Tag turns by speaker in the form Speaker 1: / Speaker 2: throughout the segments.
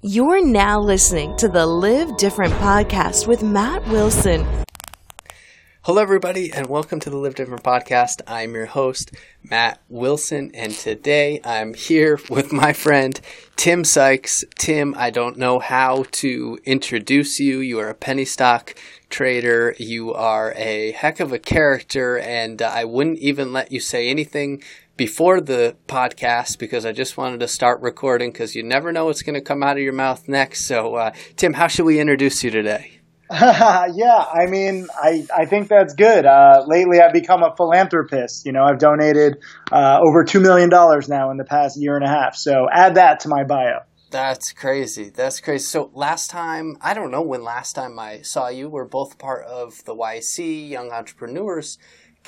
Speaker 1: You're now listening to the Live Different podcast with Matt Wilson.
Speaker 2: Hello, everybody, and welcome to the Live Different podcast. I'm your host, Matt Wilson, and today I'm here with my friend Tim Sykes. Tim, I don't know how to introduce you. You are a penny stock trader. You are a heck of a character, and I wouldn't even let you say anything before the podcast because I just wanted to start recording because you never know what's going to come out of your mouth next. So, uh, Tim, how should we introduce you today?
Speaker 3: yeah, I mean, I, I think that's good. Uh, lately, I've become a philanthropist. You know, I've donated uh, over $2 million now in the past year and a half. So add that to my bio.
Speaker 2: That's crazy. That's crazy. So last time, I don't know when last time I saw you, we're both part of the YEC, Young Entrepreneurs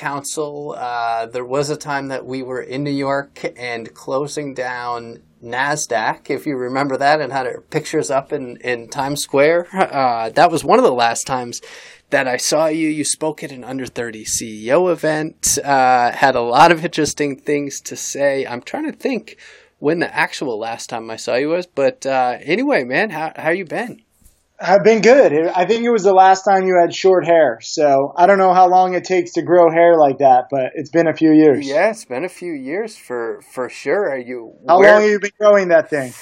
Speaker 2: Council. Uh, there was a time that we were in New York and closing down NASDAQ, if you remember that, and had our pictures up in, in Times Square. Uh, that was one of the last times that I saw you. You spoke at an under 30 CEO event, uh, had a lot of interesting things to say. I'm trying to think when the actual last time I saw you was, but uh, anyway, man, how, how you been?
Speaker 3: I've been good. I think it was the last time you had short hair. So I don't know how long it takes to grow hair like that, but it's been a few years.
Speaker 2: Yeah, it's been a few years for for sure. Are you?
Speaker 3: How where... long have you been growing that thing?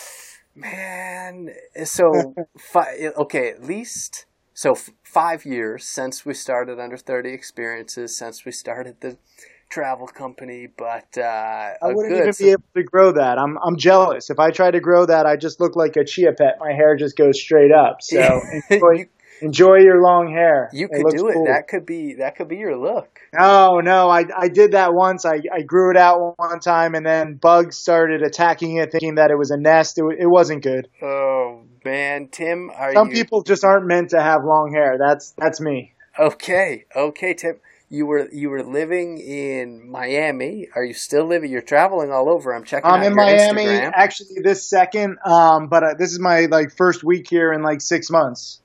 Speaker 2: Man, so fi- okay, at least so f- five years since we started under thirty experiences, since we started the travel company, but uh, I
Speaker 3: wouldn't
Speaker 2: good,
Speaker 3: even be able to grow that. I'm I'm jealous. If I try to grow that, I just look like a chia pet. My hair just goes straight up. So enjoy, you, enjoy your long hair.
Speaker 2: You could do it. Cool. That could be that could be your look.
Speaker 3: No, no, I I did that once. I I grew it out one time, and then bugs started attacking it, thinking that it was a nest. It it wasn't good.
Speaker 2: Oh man, Tim, are
Speaker 3: some
Speaker 2: you...
Speaker 3: people just aren't meant to have long hair. That's that's me.
Speaker 2: Okay, okay, Tim you were you were living in Miami. Are you still living? You're traveling all over. I'm checking.
Speaker 3: I'm in Miami
Speaker 2: Instagram.
Speaker 3: actually this second, um, but uh, this is my like first week here in like six months.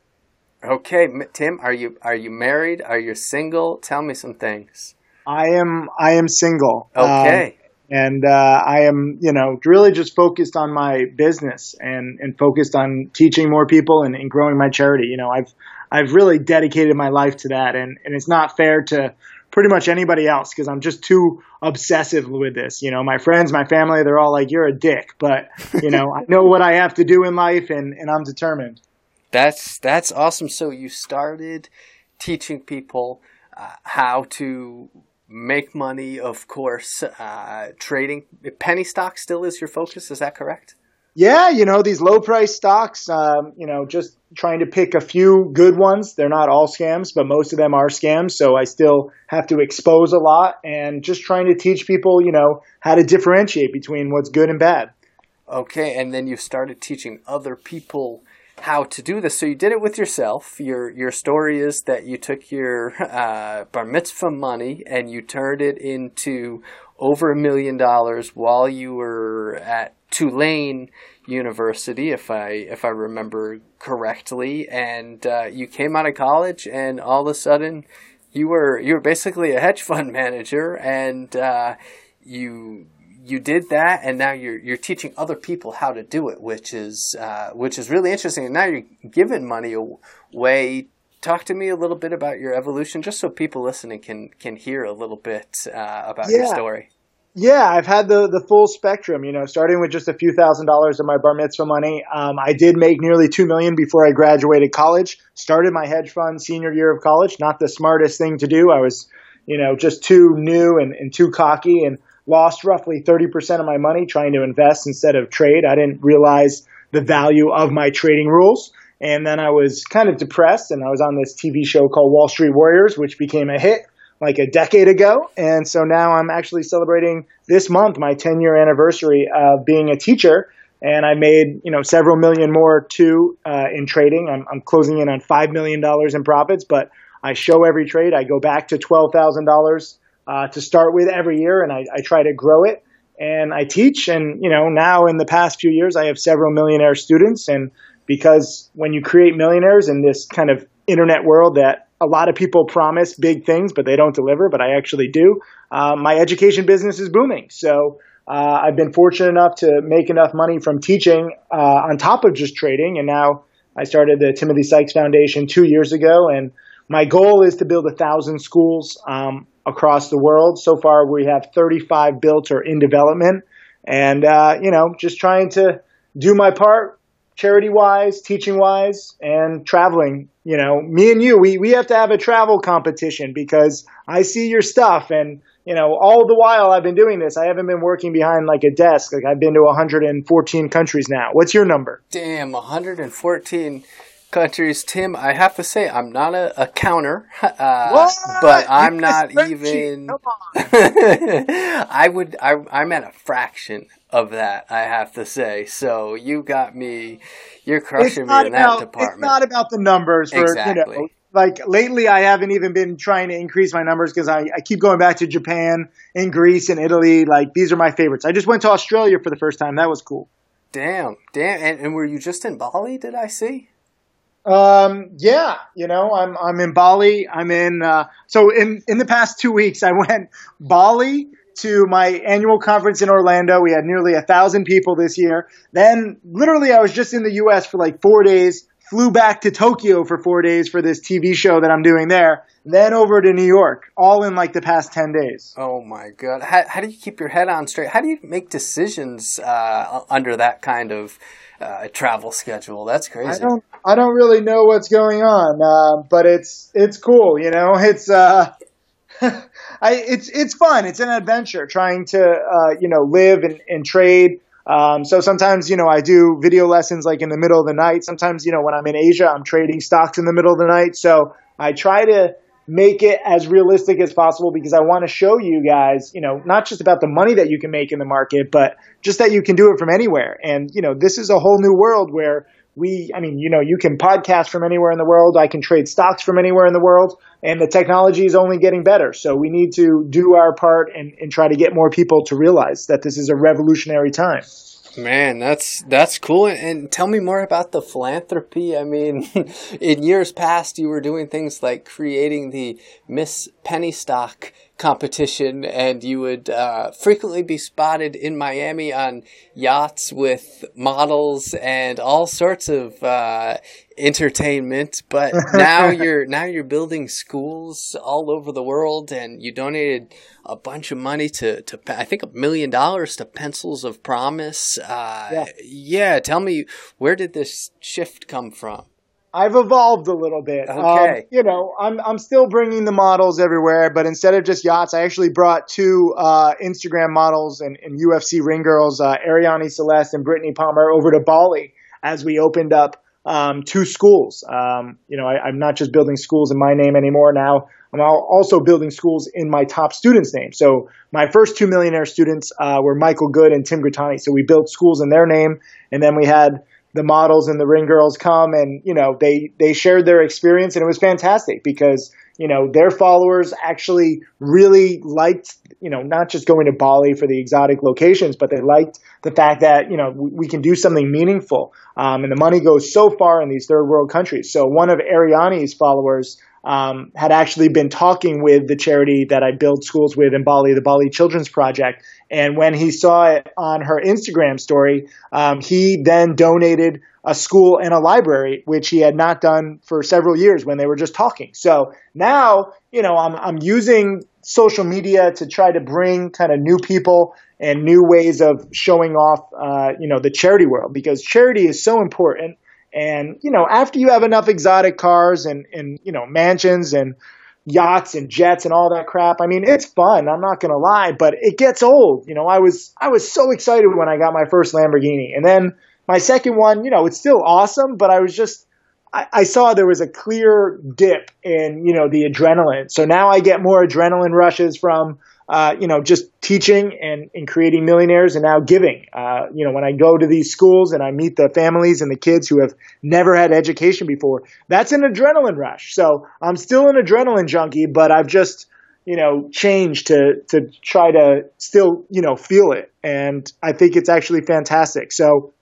Speaker 2: Okay, Tim, are you are you married? Are you single? Tell me some things.
Speaker 3: I am. I am single.
Speaker 2: Okay. Um,
Speaker 3: and uh, I am, you know, really just focused on my business and, and focused on teaching more people and, and growing my charity. You know, I've I've really dedicated my life to that, and and it's not fair to pretty much anybody else because I'm just too obsessive with this. You know, my friends, my family, they're all like, "You're a dick," but you know, I know what I have to do in life, and and I'm determined.
Speaker 2: That's that's awesome. So you started teaching people uh, how to make money. Of course, uh, trading penny stock still is your focus. Is that correct?
Speaker 3: Yeah, you know these low price stocks. Um, you know, just trying to pick a few good ones. They're not all scams, but most of them are scams. So I still have to expose a lot and just trying to teach people, you know, how to differentiate between what's good and bad.
Speaker 2: Okay, and then you started teaching other people how to do this. So you did it with yourself. Your your story is that you took your uh, bar mitzvah money and you turned it into over a million dollars while you were at Tulane University, if I if I remember correctly, and uh, you came out of college, and all of a sudden, you were you were basically a hedge fund manager, and uh, you you did that, and now you're you're teaching other people how to do it, which is uh, which is really interesting. And now you're giving money away. Talk to me a little bit about your evolution, just so people listening can can hear a little bit uh, about
Speaker 3: yeah.
Speaker 2: your story.
Speaker 3: Yeah, I've had the the full spectrum. You know, starting with just a few thousand dollars of my bar mitzvah money. Um, I did make nearly two million before I graduated college. Started my hedge fund senior year of college. Not the smartest thing to do. I was, you know, just too new and, and too cocky, and lost roughly thirty percent of my money trying to invest instead of trade. I didn't realize the value of my trading rules. And then I was kind of depressed, and I was on this TV show called Wall Street Warriors, which became a hit like a decade ago. And so now I'm actually celebrating this month my 10 year anniversary of being a teacher. And I made, you know, several million more too uh, in trading. I'm, I'm closing in on $5 million in profits, but I show every trade. I go back to $12,000 uh, to start with every year and I, I try to grow it and I teach. And, you know, now in the past few years, I have several millionaire students. And because when you create millionaires in this kind of internet world that a lot of people promise big things, but they don't deliver, but I actually do. Uh, my education business is booming. So uh, I've been fortunate enough to make enough money from teaching uh, on top of just trading. And now I started the Timothy Sykes Foundation two years ago. And my goal is to build a thousand schools um, across the world. So far, we have 35 built or in development. And, uh, you know, just trying to do my part charity wise, teaching wise, and traveling. You know, me and you, we, we have to have a travel competition because I see your stuff and you know, all the while I've been doing this, I haven't been working behind like a desk. Like I've been to 114 countries now. What's your number?
Speaker 2: Damn, 114 countries. Tim, I have to say, I'm not a, a counter, uh, but I'm not even. I would. I, I'm at a fraction of that. I have to say. So you got me. You're crushing me in
Speaker 3: about,
Speaker 2: that department.
Speaker 3: It's not about the numbers. For,
Speaker 2: exactly.
Speaker 3: You know, like lately I haven't even been trying to increase my numbers because I, I keep going back to Japan and Greece and Italy. Like these are my favorites. I just went to Australia for the first time. That was cool.
Speaker 2: Damn, damn. And, and were you just in Bali? Did I see?
Speaker 3: Um, yeah, you know, I'm I'm in Bali. I'm in. Uh, so in in the past two weeks, I went Bali to my annual conference in Orlando. We had nearly a thousand people this year. Then, literally, I was just in the U.S. for like four days flew back to Tokyo for four days for this TV show that I'm doing there, then over to New York, all in like the past 10 days.
Speaker 2: Oh my God. How, how do you keep your head on straight? How do you make decisions uh, under that kind of uh, travel schedule? That's crazy.
Speaker 3: I don't, I don't really know what's going on, uh, but it's, it's cool, you know, it's, uh, I, it's, it's fun. It's an adventure trying to, uh, you know, live and, and trade um, so sometimes, you know, I do video lessons like in the middle of the night. Sometimes, you know, when I'm in Asia, I'm trading stocks in the middle of the night. So I try to make it as realistic as possible because I want to show you guys, you know, not just about the money that you can make in the market, but just that you can do it from anywhere. And, you know, this is a whole new world where we, I mean, you know, you can podcast from anywhere in the world. I can trade stocks from anywhere in the world and the technology is only getting better. So we need to do our part and, and try to get more people to realize that this is a revolutionary time.
Speaker 2: Man, that's that's cool. And, tell me more about the philanthropy. I mean, in years past, you were doing things like creating the Miss Penny Stock competition, and you would uh, frequently be spotted in Miami on yachts with models and all sorts of uh, entertainment. But now you're now you're building schools all over the world, and you donated a bunch of money to to I think a million dollars to Pencils of Promise. Uh, yeah. yeah, tell me where did this shift come from?
Speaker 3: I've evolved a little bit.
Speaker 2: Um, okay.
Speaker 3: Um, you know, I'm I'm still bringing the models everywhere, but instead of just yachts, I actually brought two uh, Instagram models and, and, UFC ring girls, uh, Arianny Celeste and Brittany Palmer, over to Bali as we opened up um, two schools. Um, you know, I, am not just building schools in my name anymore. Now I'm also building schools in my top students' name. So my first two millionaire students uh, were Michael Goode and Tim Grittani. So we built schools in their name, and then we had the models and the ring girls come and you know they they shared their experience and it was fantastic because you know their followers actually really liked you know not just going to Bali for the exotic locations but they liked the fact that you know we, can do something meaningful um, and the money goes so far in these third world countries. So one of Arianny's followers um, had actually been talking with the charity that I build schools with in Bali, the Bali Children's Project. And when he saw it on her Instagram story, um, he then donated a school and a library, which he had not done for several years when they were just talking. So now, you know, I'm, I'm using social media to try to bring kind of new people and new ways of showing off, uh, you know, the charity world because charity is so important. And, you know, after you have enough exotic cars and, and, you know, mansions and yachts and jets and all that crap, I mean, it's fun. I'm not going to lie, but it gets old. You know, I was, I was so excited when I got my first Lamborghini. And then my second one, you know, it's still awesome, but I was just, I, I saw there was a clear dip in, you know, the adrenaline. So now I get more adrenaline rushes from, uh, you know, just teaching and, and creating millionaires and now giving. Uh, you know, when I go to these schools and I meet the families and the kids who have never had education before, that's an adrenaline rush. So I'm still an adrenaline junkie, but I've just, you know, changed to, to try to still, you know, feel it. And I think it's actually fantastic. So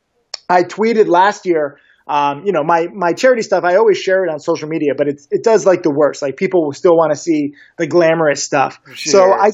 Speaker 3: I tweeted last year, um, you know, my, my charity stuff, I always share it on social media, but it, it does like the worst. Like people will still want to see the glamorous stuff. So I,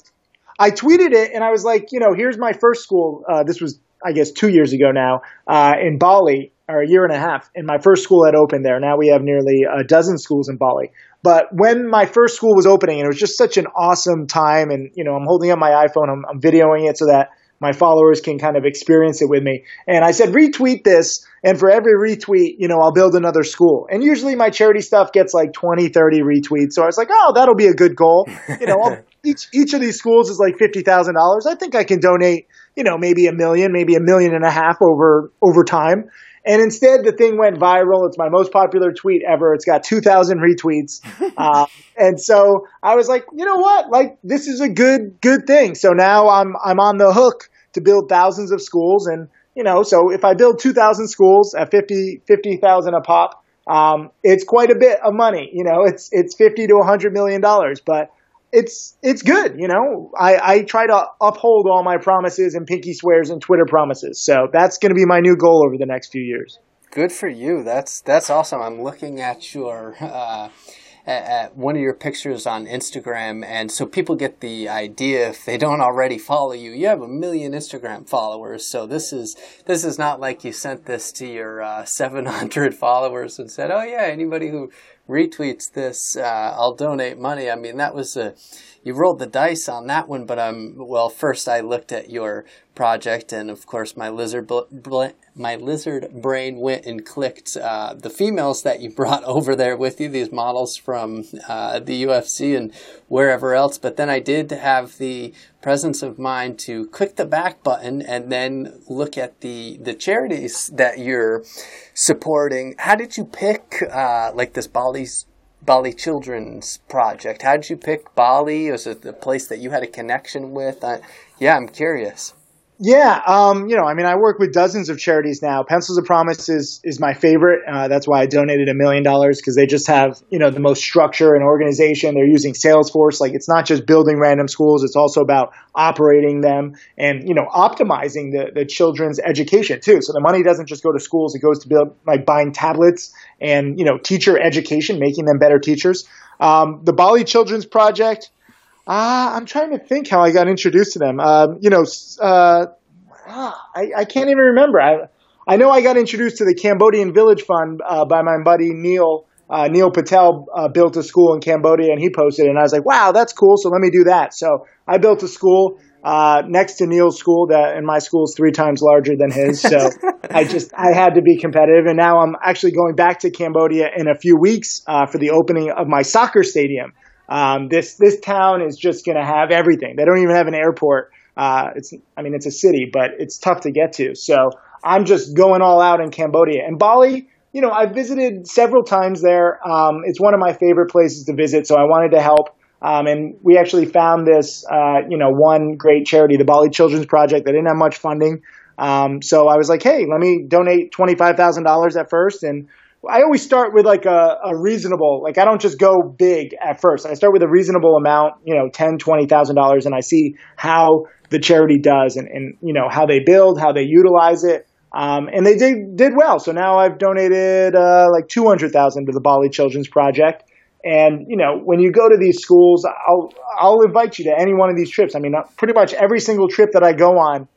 Speaker 3: I tweeted it and I was like, you know, here's my first school. Uh, this was, I guess, two years ago now uh, in Bali, or a year and a half. And my first school had opened there. Now we have nearly a dozen schools in Bali. But when my first school was opening, and it was just such an awesome time, and you know, I'm holding up my iPhone, I'm, I'm videoing it so that my followers can kind of experience it with me. And I said, retweet this. And for every retweet, you know, I'll build another school. And usually my charity stuff gets like 20, 30 retweets. So I was like, oh, that'll be a good goal. You know, each, each of these schools is like $50,000. I think I can donate, you know, maybe a million, maybe a million and a half over, over time. And instead, the thing went viral. It's my most popular tweet ever. It's got 2,000 retweets. Uh, and so I was like, you know what? Like, this is a good, good thing. So now I'm, I'm on the hook to build thousands of schools. And, you know, so if I build 2,000 schools at 50, 50,000 a pop, um, it's quite a bit of money. You know, it's, it's 50 to 100 million dollars, but it's, it's good. You know, I, I try to uphold all my promises and pinky swears and Twitter promises. So that's going to be my new goal over the next few years.
Speaker 2: Good for you. That's, that's awesome. I'm looking at your, uh, at one of your pictures on Instagram, and so people get the idea if they don't already follow you. You have a million Instagram followers, so this is this is not like you sent this to your uh, 700 followers and said, "Oh yeah, anybody who retweets this, uh, I'll donate money." I mean, that was a you rolled the dice on that one, but um, well, first I looked at your project, and of course my lizard bl- bl- my lizard brain went and clicked uh, the females that you brought over there with you, these models from uh, the UFC and wherever else. But then I did have the presence of mind to click the back button and then look at the the charities that you're supporting. How did you pick uh, like this Bali's Bali Children's Project? How did you pick Bali? Was it the place that you had a connection with? yeah, I'm curious.
Speaker 3: Yeah, um, you know, I mean, I work with dozens of charities now. Pencils of Promise is is my favorite. Uh, that's why I donated a million dollars because they just have you know the most structure and organization. They're using Salesforce. Like it's not just building random schools; it's also about operating them and you know optimizing the the children's education too. So the money doesn't just go to schools; it goes to build like buying tablets and you know teacher education, making them better teachers. Um, the Bali Children's Project uh, I'm trying to think how I got introduced to them. Um, you know, uh, ah, I, I, can't even remember. I, I know I got introduced to the Cambodian Village Fund uh, by my buddy Neil. Uh, Neil Patel uh, built a school in Cambodia and he posted it. And I was like, wow, that's cool. So let me do that. So I built a school uh, next to Neil's school that, and my school is three times larger than his. So I just, I had to be competitive. And now I'm actually going back to Cambodia in a few weeks for the opening of my soccer stadium. Um, this this town is just going to have everything. They don't even have an airport. Uh, it's I mean it's a city, but it's tough to get to. So I'm just going all out in Cambodia and Bali. You know, I've visited several times there. Um, it's one of my favorite places to visit, so I wanted to help. Um, and we actually found this, uh, you know, one great charity, the Bali Children's Project. They didn't have much funding, um, so I was like, hey, let me donate twenty five thousand dollars at first, and I always start with like a, a, reasonable, like I don't just go big at first. I start with a reasonable amount, you know, ten, twenty thousand dollars, and I see how the charity does, and, and you know how they build, how they utilize it, um, and they did did well. So now I've donated uh, like two hundred thousand to the Bali Children's Project, and you know when you go to these schools, I'll I'll invite you to any one of these trips. I mean, uh, pretty much every single trip that I go on,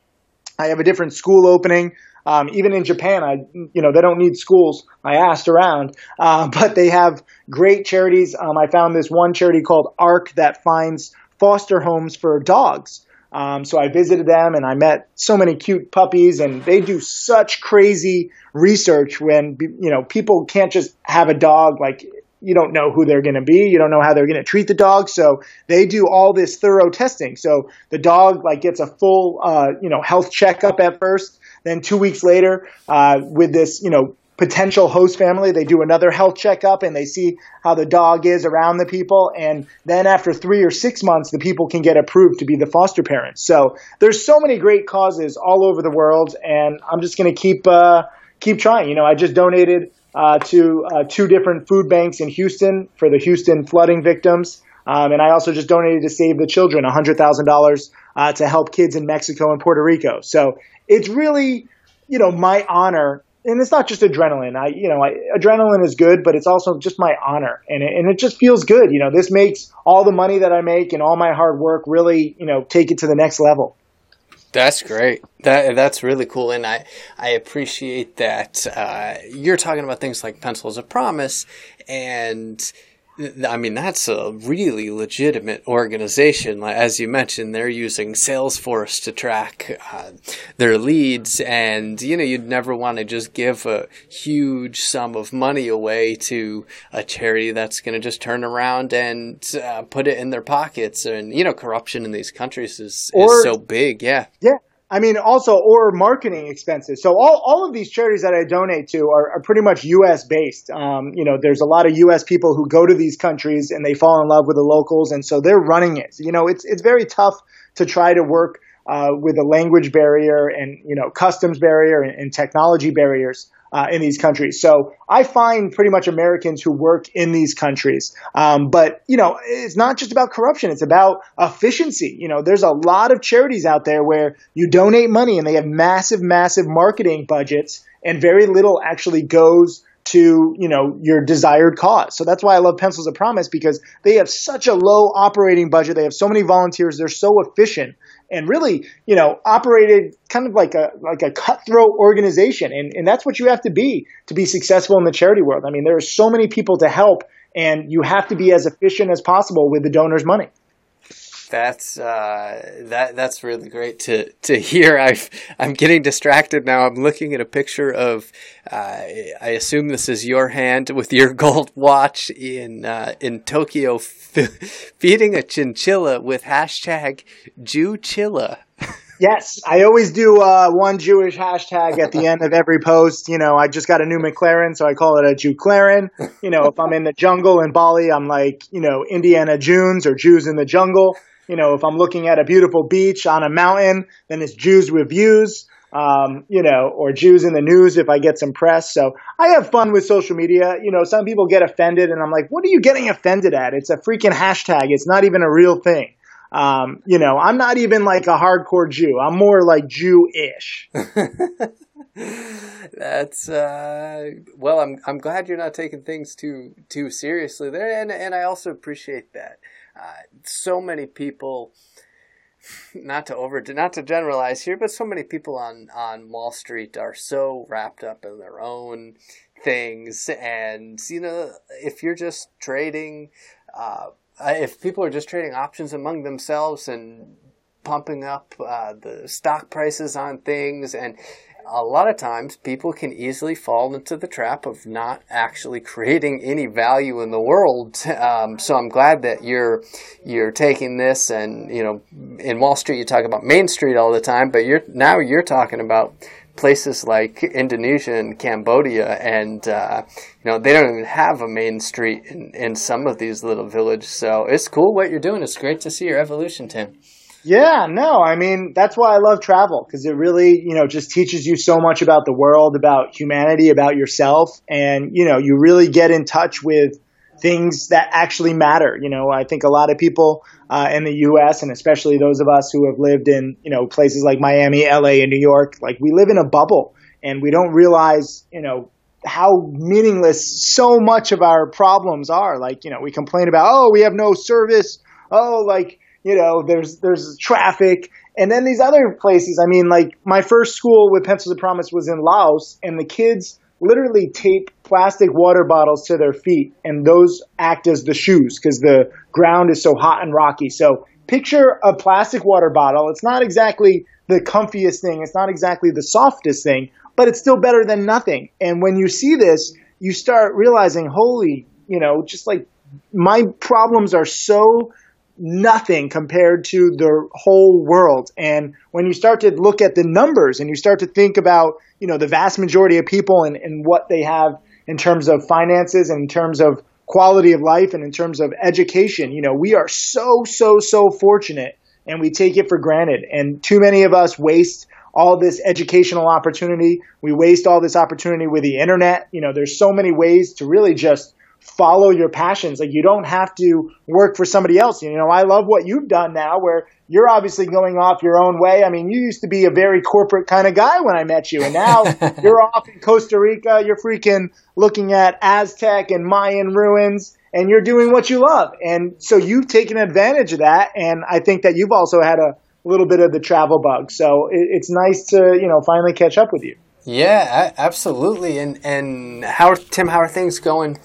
Speaker 3: I have a different school opening. Um, even in Japan, I you know they don't need schools. I asked around, uh, but they have great charities. Um, I found this one charity called ARK that finds foster homes for dogs. Um, so I visited them and I met so many cute puppies, and they do such crazy research when you know people can't just have a dog like you don't know who they're going to be. You don't know how they're going to treat the dog. So they do all this thorough testing. So the dog like gets a full, uh, you know, health checkup at first. Then two weeks later, uh, with this, you know, potential host family, they do another health checkup and they see how the dog is around the people. And then after three or six months, the people can get approved to be the foster parents. So there's so many great causes all over the world, and I'm just going to keep uh, keep trying. You know, I just donated uh, to uh, two different food banks in Houston for the Houston flooding victims. Um, and I also just donated to Save the Children $100,000 uh, to help kids in Mexico and Puerto Rico. So it's really, you know, my honor and it's not just adrenaline. I, you know, I, adrenaline is good, but it's also just my honor, and it, and it just feels good. You know, this makes all the money that I make and all my hard work really, you know, take it to the next level.
Speaker 2: That's great. That that's really cool, and I I appreciate that uh, you're talking about things like pencils of promise and I mean, that's a really legitimate organization. As you mentioned, they're using Salesforce to track uh, their leads, and you know, you'd never want to just give a huge sum of money away to a charity that's going to just turn around and uh, put it in their pockets. And you know, corruption in these countries is, or, is so big. Yeah.
Speaker 3: Yeah. I mean, also, or marketing expenses. So all, all of these charities that I donate to are, are pretty much U.S. based. Um, you know, there's a lot of U.S. people who go to these countries and they fall in love with the locals, and so they're running it. You know, it's it's very tough to try to work uh, with a language barrier and you know customs barrier and, and technology barriers uh, in these countries. So I find pretty much Americans who work in these countries. Um, but, you know, it's not just about corruption. It's about efficiency. You know, there's a lot of charities out there where you donate money and they have massive, massive marketing budgets and very little actually goes to you know your desired cause. So that's why I love Pencils of Promise because they have such a low operating budget. They have so many volunteers. They're so efficient and really, you know, operated kind of like a like a cutthroat organization. And and that's what you have to be to be successful in the charity world. I mean, there are so many people to help, and you have to be as efficient as possible with the donor's money.
Speaker 2: That's uh, that that's really great to to hear. I I'm getting distracted now. I'm looking at a picture of. Uh, I assume this is your hand with your gold watch in uh, in Tokyo, f- feeding a chinchilla with hashtag Jewchilla.
Speaker 3: Yes, I always do uh, one Jewish hashtag at the end of every post. You know, I just got a new McLaren, so I call it a Jewclaren. You know, if I'm in the jungle in Bali, I'm like, you know, Indiana Jones or Jews in the jungle. You know, if I'm looking at a beautiful beach on a mountain, then it's Jews with views. Um, you know, or Jews in the news if I get some press. So I have fun with social media. You know, some people get offended, and I'm like, what are you getting offended at? It's a freaking hashtag. It's not even a real thing. Um, you know, I'm not even like a hardcore Jew. I'm more like Jew-ish.
Speaker 2: That's uh, well. I'm I'm glad you're not taking things too too seriously there, and and I also appreciate that. Uh, so many people, not to over, not to generalize here, but so many people on on Wall Street are so wrapped up in their own things, and you know, if you're just trading, uh, if people are just trading options among themselves and pumping up uh, the stock prices on things and a lot of times people can easily fall into the trap of not actually creating any value in the world. Um, so I'm glad that you're you're taking this, and you know, in Wall Street you talk about Main Street all the time, but you're now you're talking about places like Indonesia and Cambodia, and uh, you know they don't even have a main street in, in some of these little villages. So it's cool what you're doing. It's great to see your evolution, Tim.
Speaker 3: Yeah, no, I mean, that's why I love travel because it really, you know, just teaches you so much about the world, about humanity, about yourself. And, you know, you really get in touch with things that actually matter. You know, I think a lot of people uh, in the U.S. and especially those of us who have lived in, you know, places like Miami, L.A., and New York, like we live in a bubble and we don't realize, you know, how meaningless so much of our problems are. Like, you know, we complain about, oh, we have no service. Oh, like, you know, there's there's traffic, and then these other places. I mean, like my first school with Pencils of Promise was in Laos, and the kids literally tape plastic water bottles to their feet, and those act as the shoes because the ground is so hot and rocky. So picture a plastic water bottle. It's not exactly the comfiest thing. It's not exactly the softest thing, but it's still better than nothing. And when you see this, you start realizing, holy, you know, just like my problems are so nothing compared to the whole world. And when you start to look at the numbers and you start to think about, you know, the vast majority of people and, and what they have in terms of finances and in terms of quality of life and in terms of education, you know, we are so, so, so fortunate and we take it for granted. And too many of us waste all this educational opportunity. We waste all this opportunity with the internet. You know, there's so many ways to really just follow your passions. Like you don't have to work for somebody else. You know, I love what you've done now where you're obviously going off your own way. I mean, you used to be a very corporate kind of guy when I met you, and now you're off in Costa Rica. You're freaking looking at Aztec and Mayan ruins, and you're doing what you love. And so you've taken advantage of that, and I think that you've also had a little bit of the travel bug. So it, it's nice to you know finally catch up with you.
Speaker 2: Yeah, absolutely. And and how Tim, how are things going?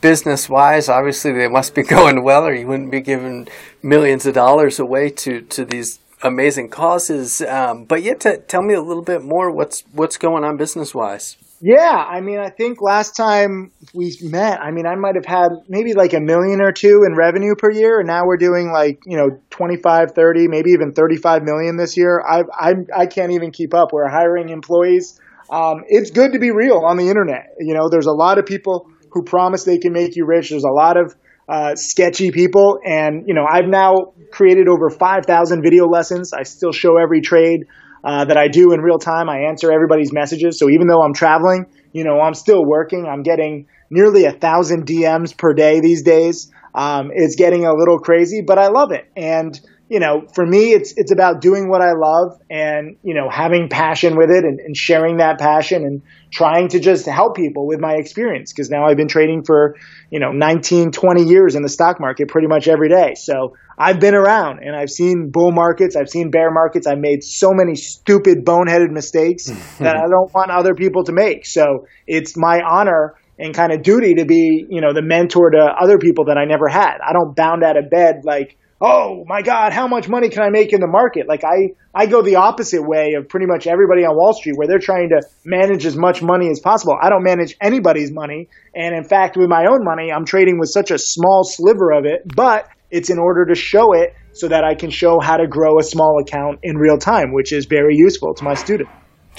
Speaker 2: Business wise, obviously they must be going well, or you wouldn't be giving millions of dollars away to, to these amazing causes. Um, but yet, to tell me a little bit more. What's what's going on business wise?
Speaker 3: Yeah, I mean, I think last time we met, I mean, I might have had maybe like a million or two in revenue per year, and now we're doing like you know 25, 30, maybe even 35 million this year. I I I can't even keep up. We're hiring employees. Um, it's good to be real on the internet. You know, there's a lot of people who promise they can make you rich. There's a lot of uh, sketchy people, and you know I've now created over 5,000 video lessons. I still show every trade uh, that I do in real time. I answer everybody's messages. So even though I'm traveling, you know I'm still working. I'm getting nearly a thousand DMs per day these days. Um, it's getting a little crazy, but I love it. And you know, for me, it's it's about doing what I love and you know having passion with it and, and sharing that passion and trying to just help people with my experience because now I've been trading for you know 19, 20 years in the stock market pretty much every day. So I've been around and I've seen bull markets, I've seen bear markets. I've made so many stupid, boneheaded mistakes that I don't want other people to make. So it's my honor and kind of duty to be you know the mentor to other people that I never had. I don't bound out of bed like oh my God, how much money can I make in the market? Like I, I go the opposite way of pretty much everybody on Wall Street where they're trying to manage as much money as possible. I don't manage anybody's money. And in fact, with my own money, I'm trading with such a small sliver of it, but it's in order to show it so that I can show how to grow a small account in real time, which is very useful to my students.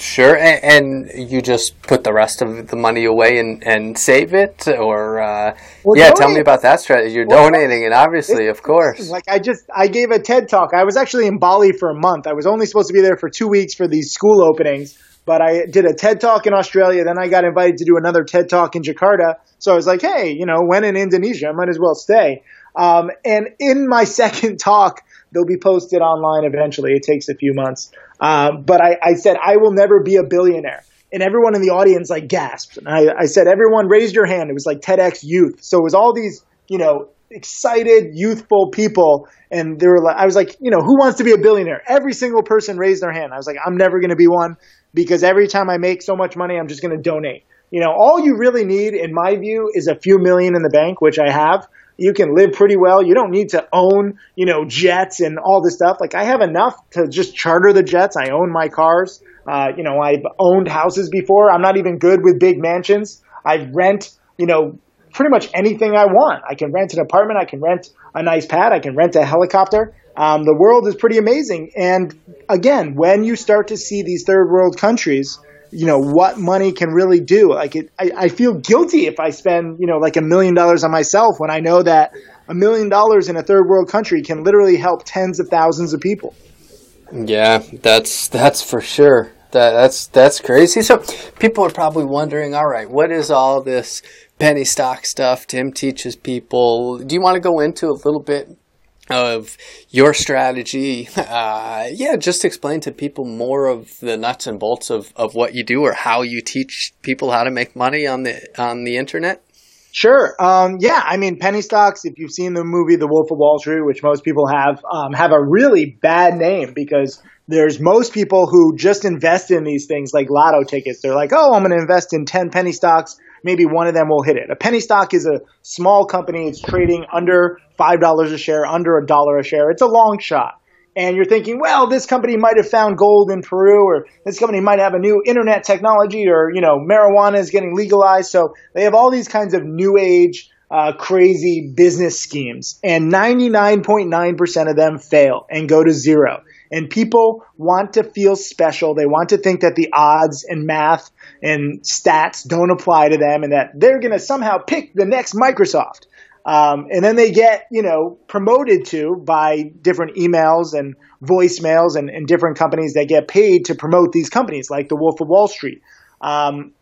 Speaker 2: Sure, and, and, you just put the rest of the money away and, and save it, or uh, yeah, donate. tell me about that strategy. You're well, donating and obviously, of course.
Speaker 3: Like I just, I gave a TED talk. I was actually in Bali for a month. I was only supposed to be there for two weeks for these school openings, but I did a TED talk in Australia. Then I got invited to do another TED talk in Jakarta. So I was like, hey, you know, when in Indonesia, I might as well stay. Um, and in my second talk, they'll be posted online eventually. It takes a few months. Um, but I, I, said, I will never be a billionaire. And everyone in the audience like gasped. And I, I said, everyone raised your hand. It was like TEDx youth. So it was all these, you know, excited, youthful people. And they were like, I was like, you know, who wants to be a billionaire? Every single person raised their hand. I was like, I'm never going to be one because every time I make so much money, I'm just going to donate. You know, all you really need, in my view, is a few million in the bank, which I have you can live pretty well. You don't need to own, you know, jets and all this stuff. Like I have enough to just charter the jets. I own my cars. Uh, you know, I've owned houses before. I'm not even good with big mansions. I rent, you know, pretty much anything I want. I can rent an apartment. I can rent a nice pad. I can rent a helicopter. Um, the world is pretty amazing. And again, when you start to see these third world countries you know what money can really do. Like it, I, I feel guilty if I spend you know like a million dollars on myself when I know that a million dollars in a third world country can literally help tens of thousands of people.
Speaker 2: Yeah, that's that's for sure. That, that's that's crazy. So people are probably wondering, all right, what is all this penny stock stuff Tim teaches people? Do you want to go into a little bit of your strategy. Uh, yeah, just explain to people more of the nuts and bolts of, of what you do or how you teach people how to make money on the on the internet.
Speaker 3: Sure. Um, yeah, I mean, penny stocks. If you've seen the movie The Wolf of Wall Street, which most people have, um, have a really bad name because there's most people who just invest in these things like lotto tickets. They're like, oh, I'm going to invest in 10 penny stocks. Maybe one of them will hit it. A penny stock is a small company. It's trading under $5 a share, under a dollar a share. It's a long shot. And you're thinking, well, this company might have found gold in Peru, or this company might have a new internet technology, or, you know, marijuana is getting legalized. So they have all these kinds of new age, uh, crazy business schemes. And 99.9% of them fail and go to zero. And people want to feel special. They want to think that the odds and math and stats don't apply to them and that they're going to somehow pick the next Microsoft. Um, and then they get, you know, promoted to by different emails and voicemails and, and different companies that get paid to promote these companies, like the Wolf of Wall Street. Um,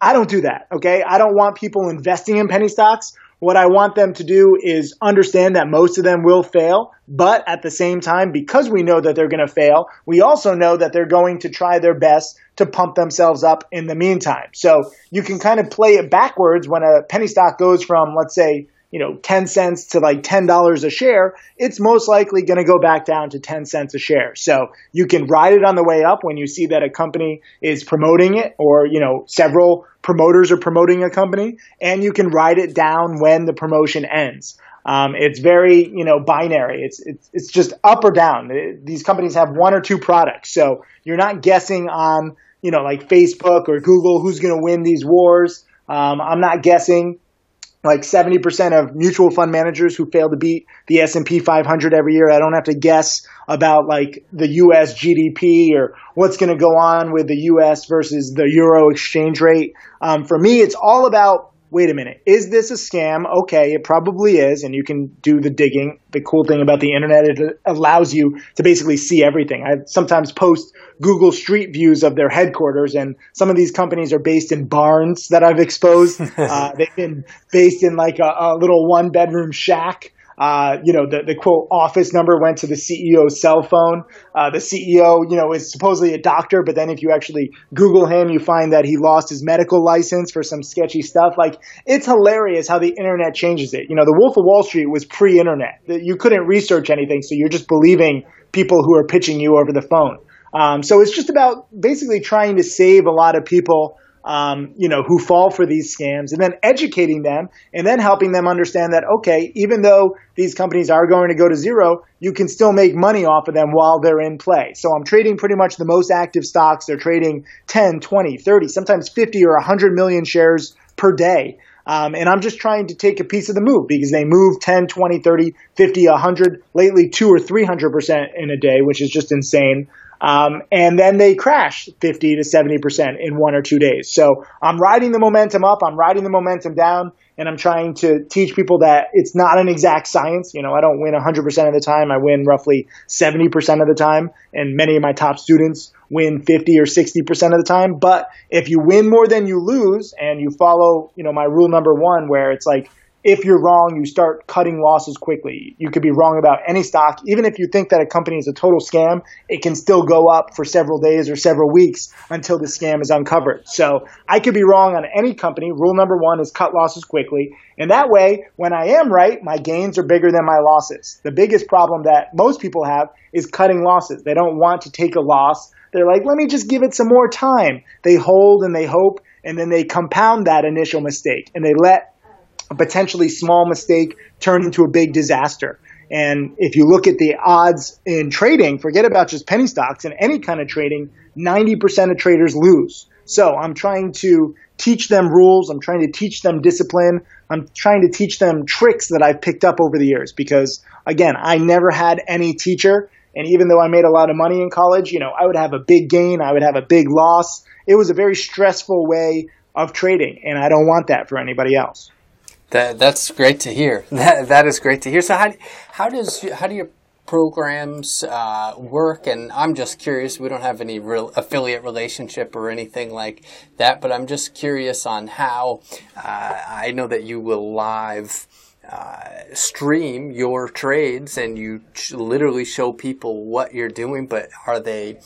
Speaker 3: I don't do that. Okay. I don't want people investing in penny stocks. What I want them to do is understand that most of them will fail, but at the same time, because we know that they're going to fail, we also know that they're going to try their best to pump themselves up in the meantime. So you can kind of play it backwards when a penny stock goes from, let's say, you know, 10 cents to like $10 a share, it's most likely going to go back down to 10 cents a share. So you can ride it on the way up when you see that a company is promoting it or, you know, several promoters are promoting a company and you can ride it down when the promotion ends. Um, it's very, you know, binary. It's, it's, it's just up or down. These companies have one or two products. So you're not guessing on, you know, like Facebook or Google who's going to win these wars. Um, I'm not guessing like 70% of mutual fund managers who fail to beat the S&P 500 every year. I don't have to guess about like the US GDP or what's going to go on with the US versus the euro exchange rate. Um, for me, it's all about wait a minute, is this a scam? Okay, it probably is, and you can do the digging. The cool thing about the internet, it allows you to basically see everything. I sometimes post Google Street views of their headquarters, and some of these companies are based in barns that I've exposed. uh, they've been based in like a, a little one bedroom shack. Uh, you know, the, the quote office number went to the CEO's cell phone. Uh, the CEO, you know, is supposedly a doctor, but then if you actually Google him, you find that he lost his medical license for some sketchy stuff. Like, it's hilarious how the internet changes it. You know, the Wolf of Wall Street was pre internet. You couldn't research anything, so you're just believing people who are pitching you over the phone. Um, so it's just about basically trying to save a lot of people, um, you know, who fall for these scams, and then educating them, and then helping them understand that okay, even though these companies are going to go to zero, you can still make money off of them while they're in play. So I'm trading pretty much the most active stocks. They're trading 10, 20, 30, sometimes 50 or 100 million shares per day. Um, and I'm just trying to take a piece of the move because they move 10, 20, 30, 50, 100, lately 2 or 300% in a day, which is just insane. Um, and then they crash 50 to 70% in one or two days. So I'm riding the momentum up, I'm riding the momentum down, and I'm trying to teach people that it's not an exact science. You know, I don't win 100% of the time, I win roughly 70% of the time, and many of my top students win 50 or 60% of the time. But if you win more than you lose and you follow, you know, my rule number one, where it's like, if you're wrong, you start cutting losses quickly. You could be wrong about any stock. Even if you think that a company is a total scam, it can still go up for several days or several weeks until the scam is uncovered. So I could be wrong on any company. Rule number one is cut losses quickly. And that way, when I am right, my gains are bigger than my losses. The biggest problem that most people have is cutting losses. They don't want to take a loss. They're like, let me just give it some more time. They hold and they hope, and then they compound that initial mistake and they let a potentially small mistake turn into a big disaster. And if you look at the odds in trading, forget about just penny stocks and any kind of trading, 90% of traders lose. So I'm trying to teach them rules. I'm trying to teach them discipline. I'm trying to teach them tricks that I've picked up over the years because again, I never had any teacher. And even though I made a lot of money in college, you know, I would have a big gain. I would have a big loss. It was a very stressful way of trading. And I don't want that for anybody else.
Speaker 2: That that's great to hear. That that is great to hear. So how how does how do your programs uh, work? And I'm just curious. We don't have any real affiliate relationship or anything like that, but I'm just curious on how. Uh, I know that you will live uh, stream your trades and you literally show people what you're doing but are they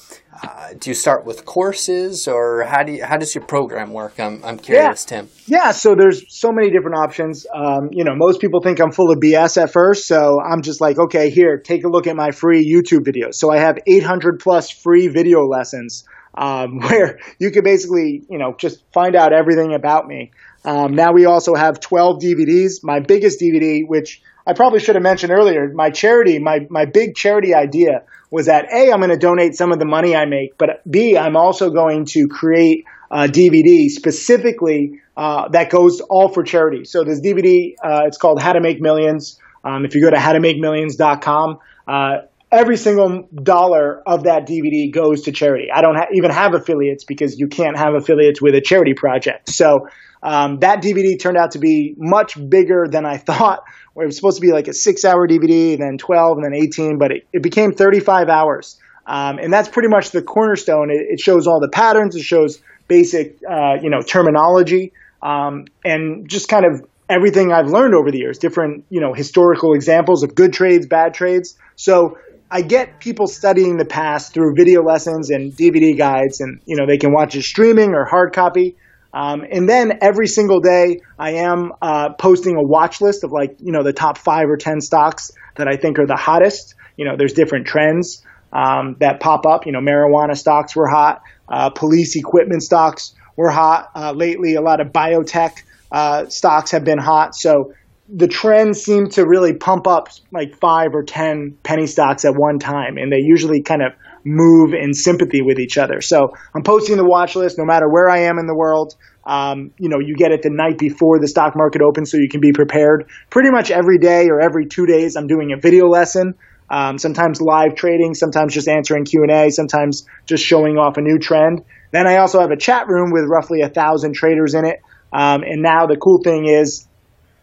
Speaker 2: uh, do you start with courses or how do you, how does your program work? I'm, I'm curious
Speaker 3: yeah.
Speaker 2: tim.
Speaker 3: Yeah so there's so many different options. Um, you know most people think i'm full of bs at first so i'm just like okay here take a look at my free youtube videos. So i have 800 plus free video lessons um, where you can basically you know just find out everything about me. Um, now we also have 12 DVDs. My biggest DVD, which I probably should have mentioned earlier, my charity, my, my big charity idea was that A, I'm going to donate some of the money I make, but B, I'm also going to create a DVD specifically uh, that goes all for charity. So this DVD, uh, it's called How to Make Millions. Um, if you go to howtomakemillions.com, uh, every single dollar of that DVD goes to charity. I don't ha- even have affiliates because you can't have affiliates with a charity project. So um, that DVD turned out to be much bigger than I thought. It was supposed to be like a six-hour DVD, then 12, and then 18, but it, it became 35 hours. Um, and that's pretty much the cornerstone. It, it, shows all the patterns. It shows basic, uh, you know, terminology, um, and just kind of everything I've learned over the years, different, you know, historical examples of good trades, bad trades. So I get people studying the past through video lessons and DVD guides, and you know they can watch it streaming or hard copy. Um, and then every single day, I am uh, posting a watch list of like you know the top five or ten stocks that I think are the hottest. You know, there's different trends um, that pop up. You know, marijuana stocks were hot, uh, police equipment stocks were hot uh, lately. A lot of biotech uh, stocks have been hot. So the trends seem to really pump up like five or ten penny stocks at one time, and they usually kind of move in sympathy with each other. So I'm posting the watch list no matter where I am in the world. Um, you know, you get it the night before the stock market opens, so you can be prepared. Pretty much every day or every two days, I'm doing a video lesson. Um, sometimes live trading, sometimes just answering Q and A, sometimes just showing off a new trend. Then I also have a chat room with roughly a thousand traders in it. Um, and now the cool thing is,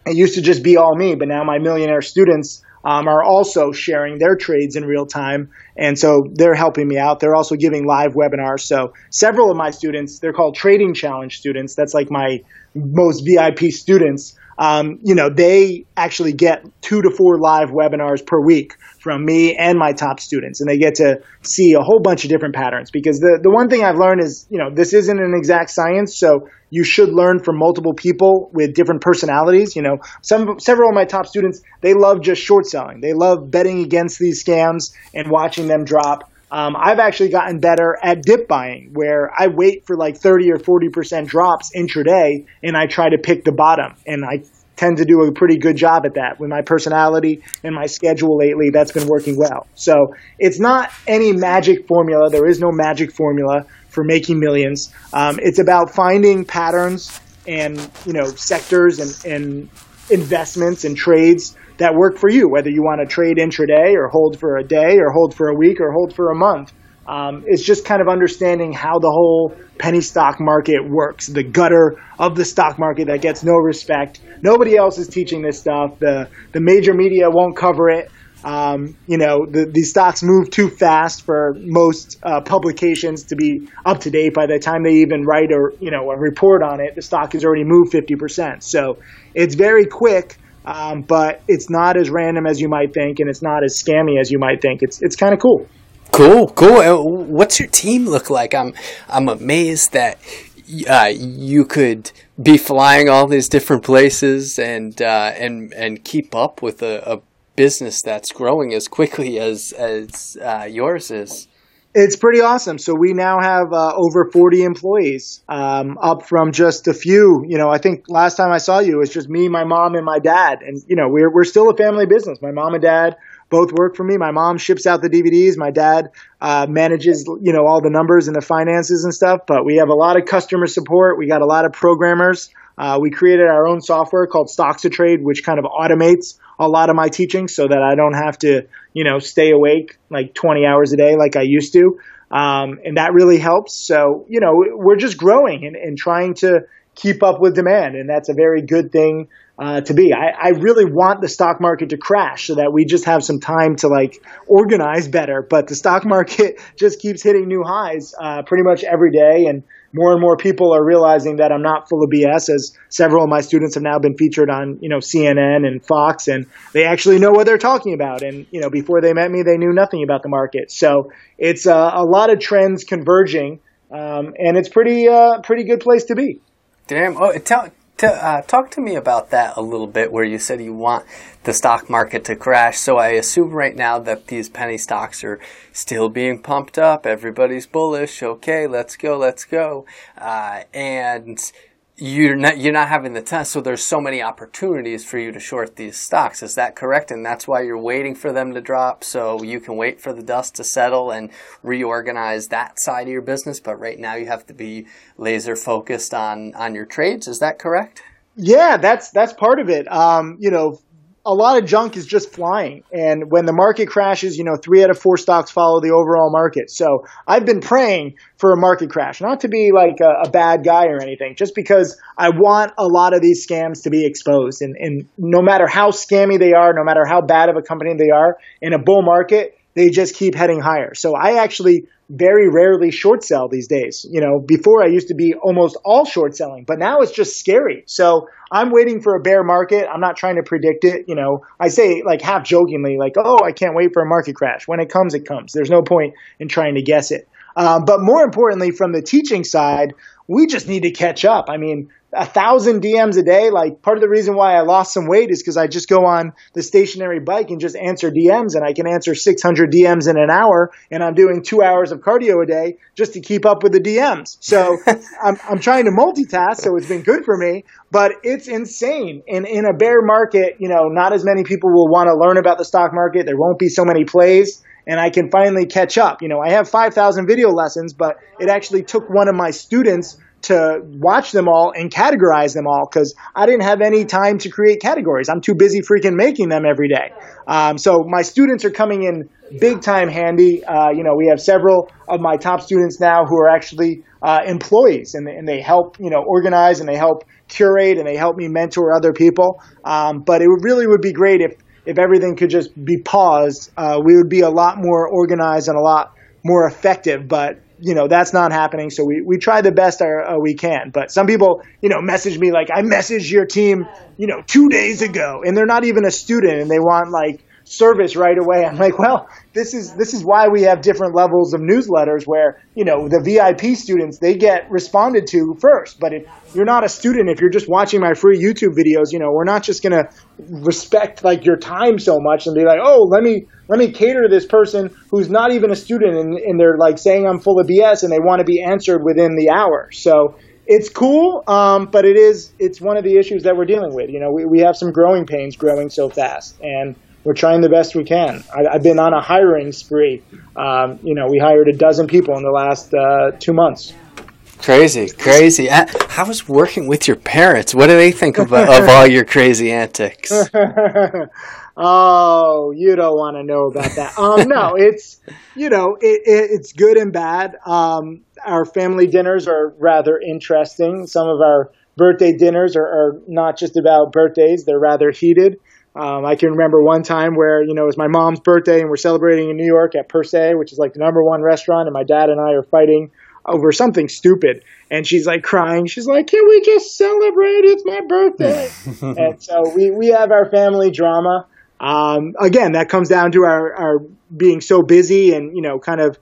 Speaker 3: it used to just be all me, but now my millionaire students um, are also sharing their trades in real time. And so they're helping me out. They're also giving live webinars. So several of my students, they're called Trading Challenge students. That's like my most VIP students. Um, you know, they actually get two to four live webinars per week from me and my top students, and they get to see a whole bunch of different patterns. Because the the one thing I've learned is, you know, this isn't an exact science, so you should learn from multiple people with different personalities. You know, some several of my top students they love just short selling. They love betting against these scams and watching them drop. Um, I've actually gotten better at dip buying, where I wait for like 30 or 40 percent drops intraday, and I try to pick the bottom. And I tend to do a pretty good job at that. With my personality and my schedule lately, that's been working well. So it's not any magic formula. There is no magic formula for making millions. Um, it's about finding patterns and you know sectors and, and investments and trades that work for you. Whether you want to trade intraday or hold for a day or hold for a week or hold for a month. Um, it's just kind of understanding how the whole penny stock market works, the gutter of the stock market that gets no respect. Nobody else is teaching this stuff. The the major media won't cover it. Um, you know, the, these stocks move too fast for most uh, publications to be up to date. By the time they even write or you know a report on it, the stock has already moved fifty percent. So it's very quick. Um, but it's not as random as you might think, and it's not as scammy as you might think. It's it's kind of cool.
Speaker 2: Cool, cool. Uh, what's your team look like? I'm I'm amazed that uh, you could be flying all these different places and uh, and and keep up with a, a, business that's growing as quickly as as uh, yours is.
Speaker 3: It's pretty awesome. So we now have uh, over 40 employees, um, up from just a few. You know, I think last time I saw you, it was just me, my mom, and my dad. And you know, we're we're still a family business. My mom and dad both work for me. My mom ships out the DVDs. My dad uh, manages, you know, all the numbers and the finances and stuff. But we have a lot of customer support. We got a lot of programmers. Uh, we created our own software called Stocks to Trade, which kind of automates a lot of my teaching so that I don't have to, you know, stay awake like 20 hours a day like I used to. Um, and that really helps. So, you know, we're just growing and, and trying to keep up with demand. And that's a very good thing uh, to be. I, I really want the stock market to crash so that we just have some time to like organize better. But the stock market just keeps hitting new highs uh, pretty much every day, and more and more people are realizing that I'm not full of BS. As several of my students have now been featured on you know CNN and Fox, and they actually know what they're talking about. And you know before they met me, they knew nothing about the market. So it's uh, a lot of trends converging, um, and it's pretty uh, pretty good place to be.
Speaker 2: Damn! Oh, tell to, uh, talk to me about that a little bit, where you said you want the stock market to crash. So I assume right now that these penny stocks are still being pumped up. Everybody's bullish. Okay, let's go, let's go. Uh, and you're not you're not having the test, so there's so many opportunities for you to short these stocks. Is that correct? And that's why you're waiting for them to drop, so you can wait for the dust to settle and reorganize that side of your business. But right now, you have to be laser focused on on your trades. Is that correct?
Speaker 3: Yeah, that's that's part of it. Um, you know, a lot of junk is just flying. And when the market crashes, you know, three out of four stocks follow the overall market. So I've been praying for a market crash, not to be like a, a bad guy or anything, just because I want a lot of these scams to be exposed. And, and no matter how scammy they are, no matter how bad of a company they are, in a bull market, they just keep heading higher. So I actually very rarely short sell these days. You know, before I used to be almost all short selling, but now it's just scary. So I'm waiting for a bear market. I'm not trying to predict it. You know, I say like half jokingly, like, oh, I can't wait for a market crash. When it comes, it comes. There's no point in trying to guess it. Um, but more importantly, from the teaching side, we just need to catch up. I mean, a thousand DMs a day. Like part of the reason why I lost some weight is because I just go on the stationary bike and just answer DMs, and I can answer 600 DMs in an hour, and I'm doing two hours of cardio a day just to keep up with the DMs. So I'm, I'm trying to multitask, so it's been good for me, but it's insane. And in a bear market, you know, not as many people will want to learn about the stock market. There won't be so many plays. And I can finally catch up. You know, I have 5,000 video lessons, but it actually took one of my students to watch them all and categorize them all because I didn't have any time to create categories. I'm too busy freaking making them every day. Um, so my students are coming in big time handy. Uh, you know, we have several of my top students now who are actually uh, employees and, and they help, you know, organize and they help curate and they help me mentor other people. Um, but it really would be great if, if everything could just be paused. Uh, we would be a lot more organized and a lot more effective. But you know that's not happening. So we, we try the best our, uh, we can. But some people you know message me like i messaged your team you know two days ago and they're not even a student and they want like service right away i'm like well this is this is why we have different levels of newsletters where you know the vip students they get responded to first but if you're not a student if you're just watching my free youtube videos you know we're not just to respect like your time so much and be like oh let me let me cater to this person who's not even a student and, and they're like saying I'm full of BS and they want to be answered within the hour. So it's cool, um, but it is it's one of the issues that we're dealing with. You know, we, we have some growing pains growing so fast, and we're trying the best we can. I, have been on a hiring spree. Um, you know, we hired a dozen people in the last uh, two months.
Speaker 2: Crazy, crazy. How was working with your parents? What do they think of, of all your crazy antics?
Speaker 3: Oh, you don't want to know about that. Um, no, it's you know it, it, it's good and bad. Um, our family dinners are rather interesting. Some of our birthday dinners are, are not just about birthdays; they're rather heated. Um, I can remember one time where you know it was my mom's birthday and we're celebrating in New York at Per Se, which is like the number one restaurant, and my dad and I are fighting over something stupid. And she's like crying. She's like, "Can we just celebrate? It's my birthday." and so we we have our family drama. Um, again, that comes down to our, our being so busy and, you know, kind of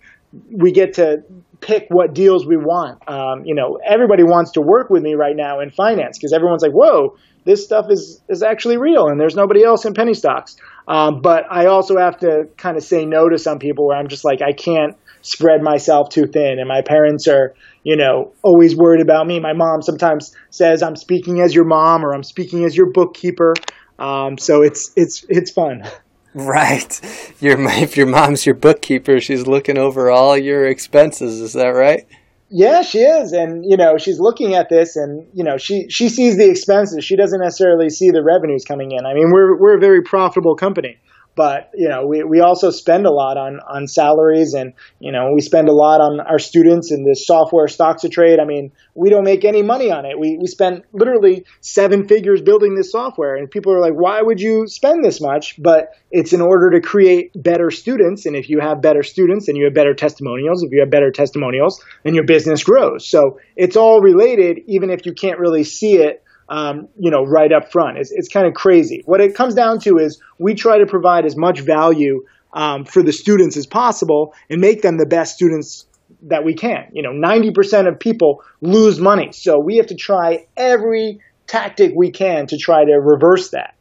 Speaker 3: we get to pick what deals we want. Um, you know, everybody wants to work with me right now in finance because everyone's like, whoa, this stuff is, is actually real and there's nobody else in penny stocks. Um, but I also have to kind of say no to some people where I'm just like, I can't spread myself too thin. And my parents are, you know, always worried about me. My mom sometimes says I'm speaking as your mom or I'm speaking as your bookkeeper. Um, so it's it's it's fun.
Speaker 2: Right. Your if your mom's your bookkeeper, she's looking over all your expenses. Is that right?
Speaker 3: Yeah, she is, and you know she's looking at this, and you know she she sees the expenses. She doesn't necessarily see the revenues coming in. I mean, we're we're a very profitable company, but you know we, we also spend a lot on on salaries and you know we spend a lot on our students and this software stocks to trade. I mean we don't make any money on it. We we spent literally seven figures building this software. And people are like why would you spend this much? But it's in order to create better students. And if you have better students and you have better testimonials if you have better testimonials then your business grows. So it's all related even if you can't really see it um, you know, right up front. It's, it's kind of crazy. What it comes down to is we try to provide as much value um, for the students as possible and make them the best students that we can. You know, 90% of people lose money. So we have to try every tactic we can to try to reverse that.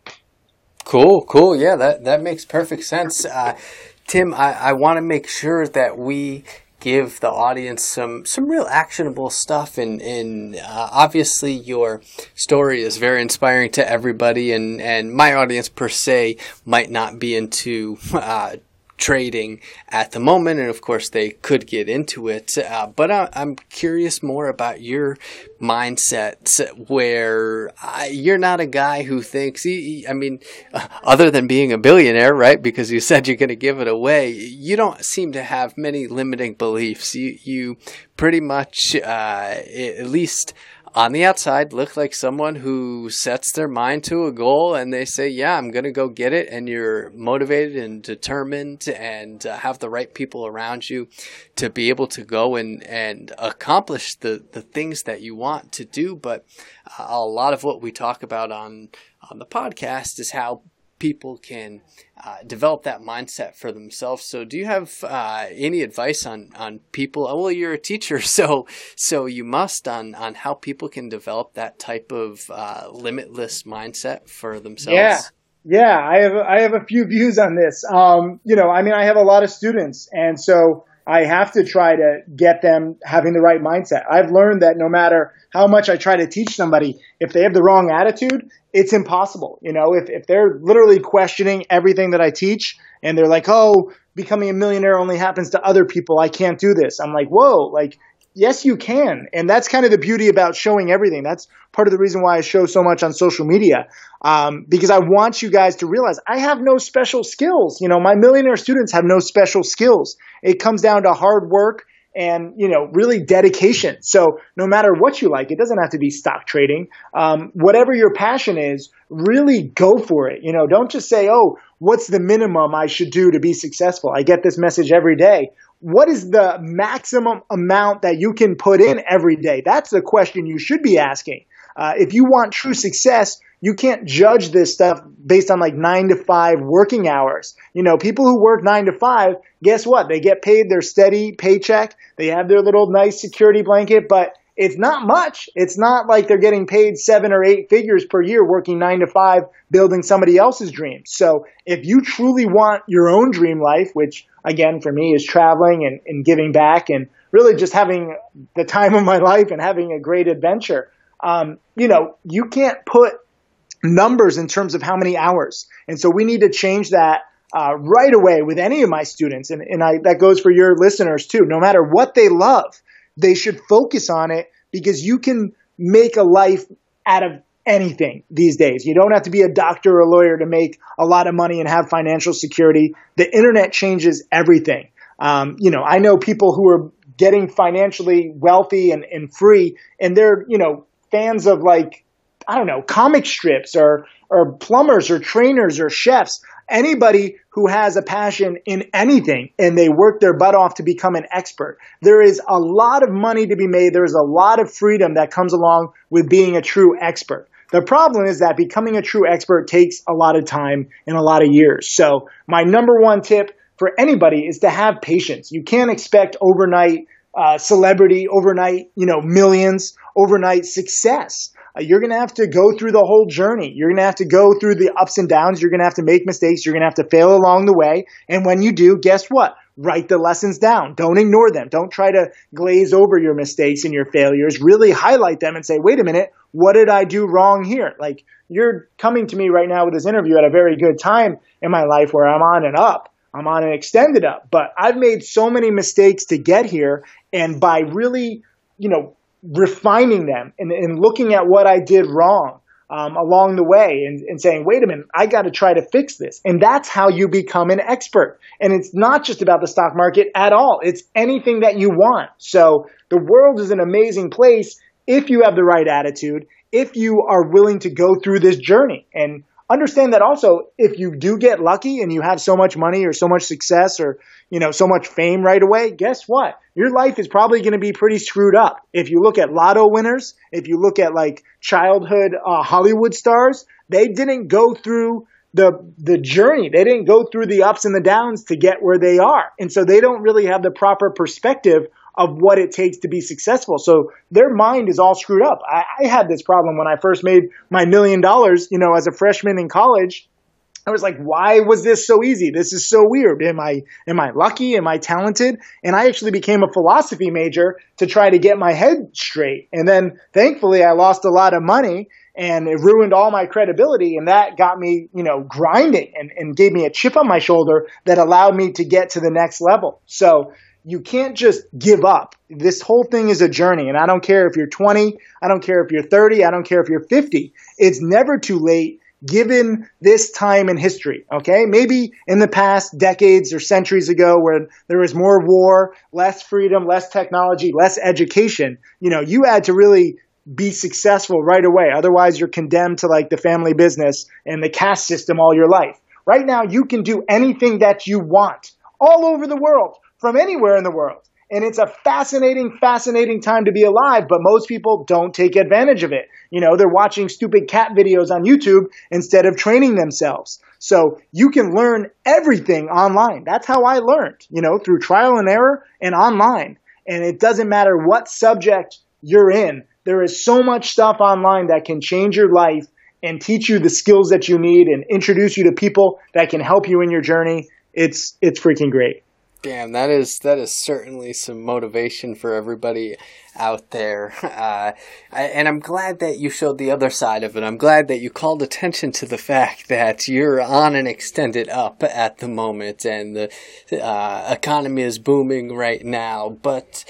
Speaker 2: Cool, cool. Yeah, that, that makes perfect sense. Uh, Tim, I, I want to make sure that we give the audience some some real actionable stuff. And and uh, obviously your story is very inspiring to everybody. And and my audience per se might not be into uh, trading at the moment, and of course they could get into it. Uh, but I, am curious more about your mindset, where I, you're not a guy who thinks. I mean, uh, other than being a billionaire, right? Because you said you're going to give it away. You don't seem to have many limiting beliefs. You you pretty much, uh, at least on the outside look like someone who sets their mind to a goal and they say, "Yeah, I'm going to go get it," and you're motivated and determined and uh, have the right people around you to be able to go and and accomplish the the things that you want to do. But uh, a lot of what we talk about on on the podcast is how people can uh, develop that mindset for themselves. So, do you have uh, any advice on on people? Well, you're a teacher, so so you must on on how people can develop that type of uh, limitless mindset for themselves.
Speaker 3: Yeah. Yeah, I have I have a few views on this. Um, you know, I mean, I have a lot of students, and so I have to try to get them having the right mindset. I've learned that no matter how much I try to teach somebody, if they have the wrong attitude, it's impossible. You know, if, if they're literally questioning everything that I teach and they're like, oh, becoming a millionaire only happens to other people. I can't do this. I'm like, whoa, like, yes, you can. And that's kind of the beauty about showing everything. That's part of the reason why I show so much on social media. Um, because I want you guys to realize I have no special skills. You know, my millionaire students have no special skills. It comes down to hard work and you know really dedication so no matter what you like it doesn't have to be stock trading um, whatever your passion is really go for it you know don't just say oh what's the minimum i should do to be successful i get this message every day what is the maximum amount that you can put in every day that's the question you should be asking uh, if you want true success you can't judge this stuff based on like nine to five working hours. You know, people who work nine to five, guess what? They get paid their steady paycheck. They have their little nice security blanket, but it's not much. It's not like they're getting paid seven or eight figures per year working nine to five building somebody else's dreams. So if you truly want your own dream life, which again for me is traveling and, and giving back and really just having the time of my life and having a great adventure, um, you know, you can't put numbers in terms of how many hours. And so we need to change that uh, right away with any of my students. And, and I, that goes for your listeners too. No matter what they love, they should focus on it because you can make a life out of anything these days. You don't have to be a doctor or a lawyer to make a lot of money and have financial security. The internet changes everything. Um, you know, I know people who are getting financially wealthy and, and free, and they're, you know, fans of like I don't know, comic strips or, or plumbers or trainers or chefs, anybody who has a passion in anything and they work their butt off to become an expert. There is a lot of money to be made. There is a lot of freedom that comes along with being a true expert. The problem is that becoming a true expert takes a lot of time and a lot of years. So my number one tip for anybody is to have patience. You can't expect overnight uh, celebrity, overnight, you know, millions, overnight success. Uh, you're going to have to go through the whole journey. You're going to have to go through the ups and downs. You're going to have to make mistakes. You're going to have to fail along the way. And when you do, guess what? Write the lessons down. Don't ignore them. Don't try to glaze over your mistakes and your failures. Really highlight them and say, wait a minute, what did I do wrong here? Like you're coming to me right now with this interview at a very good time in my life where I'm on and up. I'm on an extended up, but I've made so many mistakes to get here. And by really, you know, refining them and, and looking at what I did wrong um, along the way and, and saying, wait a minute, I got to try to fix this. And that's how you become an expert. And it's not just about the stock market at all. It's anything that you want. So the world is an amazing place if you have the right attitude, if you are willing to go through this journey. And understand that also if you do get lucky and you have so much money or so much success or you know so much fame right away guess what? Your life is probably going to be pretty screwed up. If you look at lotto winners if you look at like childhood uh, hollywood stars they didn't go through the the journey. They didn't go through the ups and the downs to get where they are. And so they don't really have the proper perspective of what it takes to be successful. So their mind is all screwed up. I, I had this problem when I first made my million dollars, you know, as a freshman in college. I was like, why was this so easy? This is so weird. Am I am I lucky? Am I talented? And I actually became a philosophy major to try to get my head straight. And then thankfully I lost a lot of money and it ruined all my credibility and that got me, you know, grinding and, and gave me a chip on my shoulder that allowed me to get to the next level. So you can't just give up. This whole thing is a journey. And I don't care if you're 20, I don't care if you're 30, I don't care if you're 50. It's never too late given this time in history. Okay. Maybe in the past decades or centuries ago where there was more war, less freedom, less technology, less education, you know, you had to really be successful right away. Otherwise, you're condemned to like the family business and the caste system all your life. Right now, you can do anything that you want all over the world from anywhere in the world. And it's a fascinating, fascinating time to be alive, but most people don't take advantage of it. You know, they're watching stupid cat videos on YouTube instead of training themselves. So you can learn everything online. That's how I learned, you know, through trial and error and online. And it doesn't matter what subject you're in. There is so much stuff online that can change your life and teach you the skills that you need and introduce you to people that can help you in your journey. It's it's freaking great.
Speaker 2: Damn, that is that is certainly some motivation for everybody out there, uh, and I'm glad that you showed the other side of it. I'm glad that you called attention to the fact that you're on an extended up at the moment, and the uh, economy is booming right now. But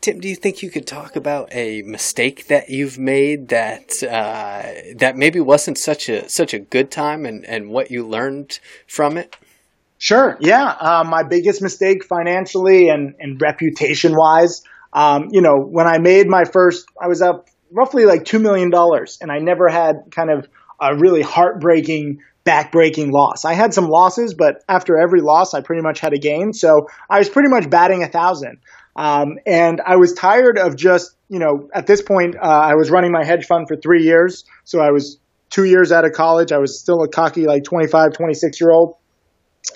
Speaker 2: Tim, do you think you could talk about a mistake that you've made that uh, that maybe wasn't such a such a good time, and, and what you learned from it?
Speaker 3: Sure. Yeah. Uh, my biggest mistake financially and, and reputation wise, um, you know, when I made my first, I was up roughly like $2 million and I never had kind of a really heartbreaking, backbreaking loss. I had some losses, but after every loss, I pretty much had a gain. So I was pretty much batting a thousand. Um, and I was tired of just, you know, at this point, uh, I was running my hedge fund for three years. So I was two years out of college. I was still a cocky, like 25, 26 year old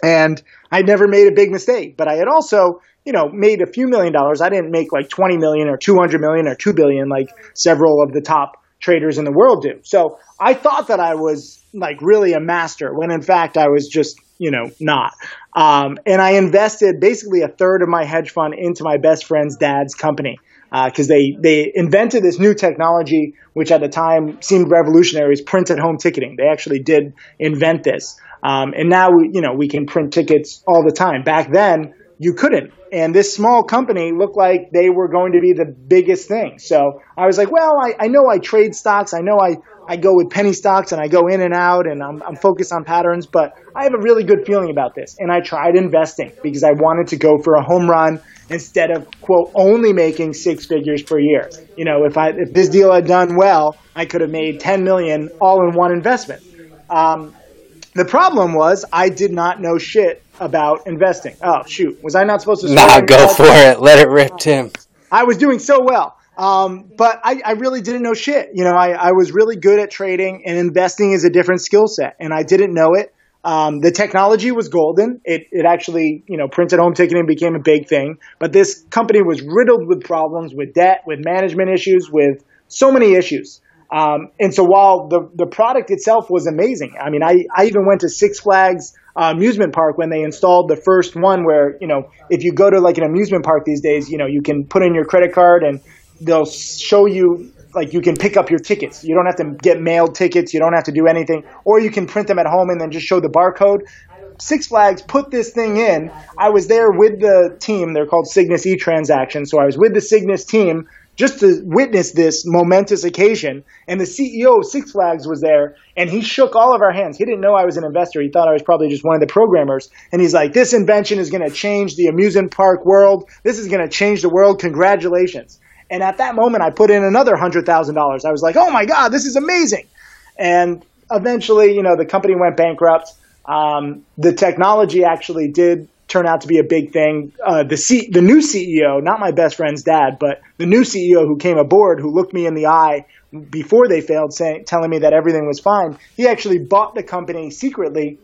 Speaker 3: and I never made a big mistake, but I had also, you know, made a few million dollars. I didn't make like 20 million or 200 million or 2 billion like several of the top traders in the world do. So I thought that I was like really a master when in fact I was just, you know, not. Um, and I invested basically a third of my hedge fund into my best friend's dad's company because uh, they they invented this new technology, which at the time seemed revolutionary, is print at home ticketing. They actually did invent this. Um, and now, we, you know, we can print tickets all the time. Back then, you couldn't. And this small company looked like they were going to be the biggest thing. So I was like, well, I, I know I trade stocks. I know I, I go with penny stocks and I go in and out and I'm, I'm focused on patterns, but I have a really good feeling about this. And I tried investing because I wanted to go for a home run instead of quote only making six figures per year. You know, if I if this deal had done well, I could have made 10 million all in one investment. Um, the problem was I did not know shit about investing. Oh shoot, was I not supposed to?
Speaker 2: Nah, go for it. Let it rip, Tim.
Speaker 3: I was doing so well. Um, but I, I, really didn't know shit. You know, I, I, was really good at trading and investing is a different skill set and I didn't know it. Um, the technology was golden. It, it actually, you know, printed home ticketing became a big thing, but this company was riddled with problems, with debt, with management issues, with so many issues. Um, and so while the, the product itself was amazing, I mean, I, I even went to Six Flags uh, amusement park when they installed the first one where, you know, if you go to like an amusement park these days, you know, you can put in your credit card and they'll show you like you can pick up your tickets. You don't have to get mailed tickets. You don't have to do anything, or you can print them at home and then just show the barcode. Six Flags put this thing in. I was there with the team. They're called Cygnus E Transactions. So I was with the Cygnus team just to witness this momentous occasion. And the CEO of Six Flags was there, and he shook all of our hands. He didn't know I was an investor. He thought I was probably just one of the programmers. And he's like, This invention is going to change the amusement park world. This is going to change the world. Congratulations. And at that moment, I put in another $100,000. I was like, Oh my God, this is amazing. And eventually, you know, the company went bankrupt. Um, the technology actually did turn out to be a big thing. Uh, the C- the new CEO, not my best friend's dad, but the new CEO who came aboard, who looked me in the eye before they failed, saying, telling me that everything was fine. He actually bought the company secretly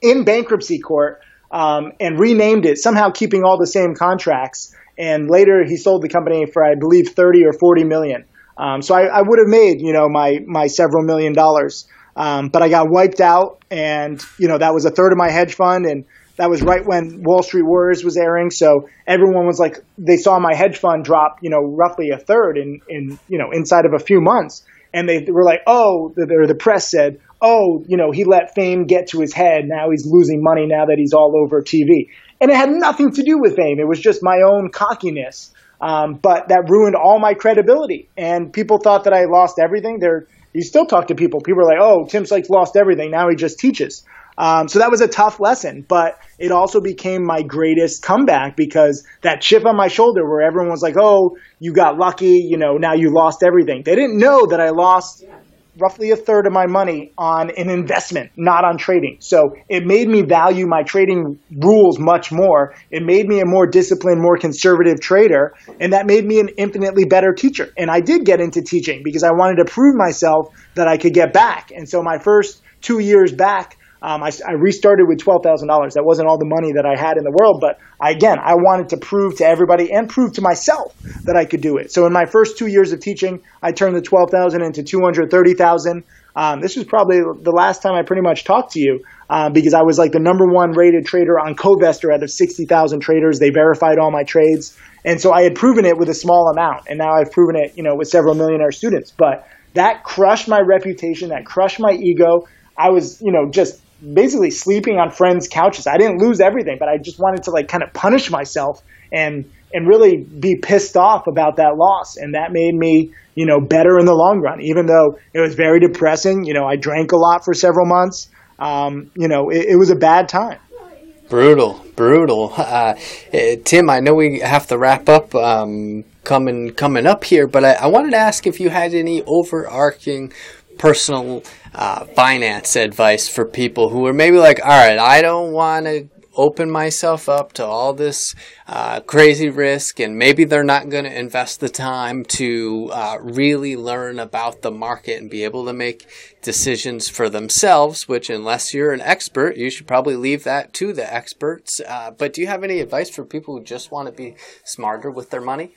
Speaker 3: in bankruptcy court um, and renamed it, somehow keeping all the same contracts. And later, he sold the company for, I believe, thirty or forty million. Um, so I, I would have made, you know, my my several million dollars. Um, but I got wiped out, and you know that was a third of my hedge fund, and that was right when Wall Street Warriors was airing. So everyone was like, they saw my hedge fund drop, you know, roughly a third in, in you know, inside of a few months. And they were like, oh, the, the press said, oh, you know, he let fame get to his head. Now he's losing money now that he's all over TV. And it had nothing to do with fame. It was just my own cockiness. Um, but that ruined all my credibility. And people thought that I lost everything. There, you still talk to people. People are like, oh, Tim Sykes lost everything. Now he just teaches. Um, so that was a tough lesson, but it also became my greatest comeback because that chip on my shoulder where everyone was like, oh, you got lucky, you know, now you lost everything. They didn't know that I lost roughly a third of my money on an investment, not on trading. So it made me value my trading rules much more. It made me a more disciplined, more conservative trader, and that made me an infinitely better teacher. And I did get into teaching because I wanted to prove myself that I could get back. And so my first two years back, um, I, I, restarted with twelve thousand dollars. That wasn't all the money that I had in the world, but I, again, I wanted to prove to everybody and prove to myself that I could do it. So in my first two years of teaching, I turned the twelve thousand into two hundred thirty thousand. Um, this was probably the last time I pretty much talked to you uh, because I was like the number one rated trader on Covestor out of sixty thousand traders. They verified all my trades, and so I had proven it with a small amount, and now I've proven it, you know, with several millionaire students. But that crushed my reputation. That crushed my ego. I was, you know, just basically sleeping on friends' couches. I didn't lose everything, but I just wanted to like kind of punish myself and and really be pissed off about that loss. And that made me, you know, better in the long run. Even though it was very depressing, you know, I drank a lot for several months. Um, you know, it, it was a bad time.
Speaker 2: Brutal, brutal. Uh, uh, Tim, I know we have to wrap up um, coming coming up here, but I, I wanted to ask if you had any overarching personal uh, finance advice for people who are maybe like, all right, I don't want to open myself up to all this uh, crazy risk, and maybe they're not going to invest the time to uh, really learn about the market and be able to make decisions for themselves. Which, unless you're an expert, you should probably leave that to the experts. Uh, but do you have any advice for people who just want to be smarter with their money?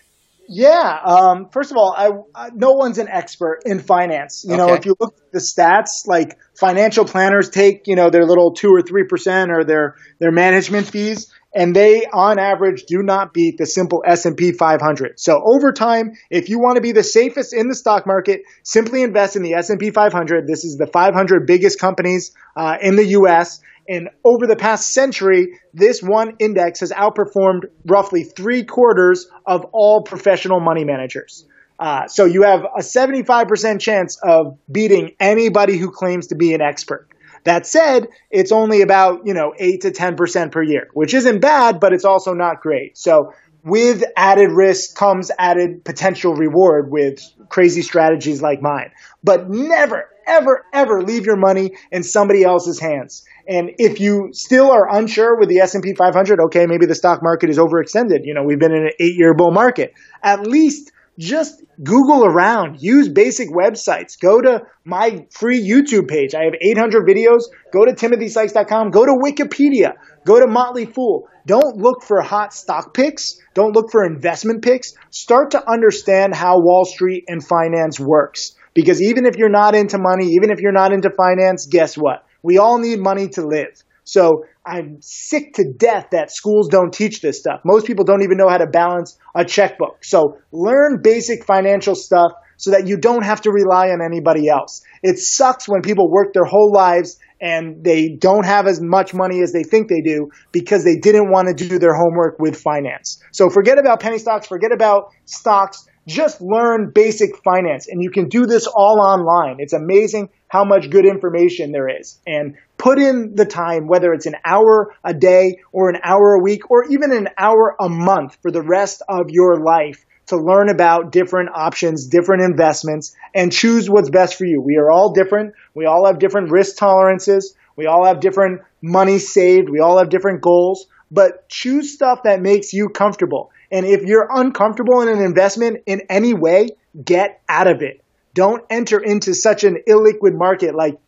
Speaker 3: Yeah. Um, first of all, I, I, no one's an expert in finance. You okay. know, if you look at the stats, like financial planners take, you know, their little two or three percent or their their management fees, and they, on average, do not beat the simple S and P 500. So over time, if you want to be the safest in the stock market, simply invest in the S and P 500. This is the 500 biggest companies uh, in the U.S. And over the past century, this one index has outperformed roughly three quarters of all professional money managers. Uh, so you have a 75% chance of beating anybody who claims to be an expert. That said, it's only about, you know, 8 to 10% per year, which isn't bad, but it's also not great. So with added risk comes added potential reward with crazy strategies like mine. But never, ever, ever leave your money in somebody else's hands. And if you still are unsure with the S&P 500, okay, maybe the stock market is overextended. You know, we've been in an eight-year bull market. At least just Google around, use basic websites, go to my free YouTube page. I have 800 videos. Go to timothysykes.com, go to Wikipedia, go to Motley Fool. Don't look for hot stock picks. Don't look for investment picks. Start to understand how Wall Street and finance works. Because even if you're not into money, even if you're not into finance, guess what? We all need money to live. So I'm sick to death that schools don't teach this stuff. Most people don't even know how to balance a checkbook. So learn basic financial stuff so that you don't have to rely on anybody else. It sucks when people work their whole lives and they don't have as much money as they think they do because they didn't want to do their homework with finance. So forget about penny stocks, forget about stocks just learn basic finance and you can do this all online. It's amazing how much good information there is and put in the time, whether it's an hour a day or an hour a week or even an hour a month for the rest of your life to learn about different options, different investments and choose what's best for you. We are all different. We all have different risk tolerances. We all have different money saved. We all have different goals, but choose stuff that makes you comfortable. And if you're uncomfortable in an investment in any way, get out of it. Don't enter into such an illiquid market like,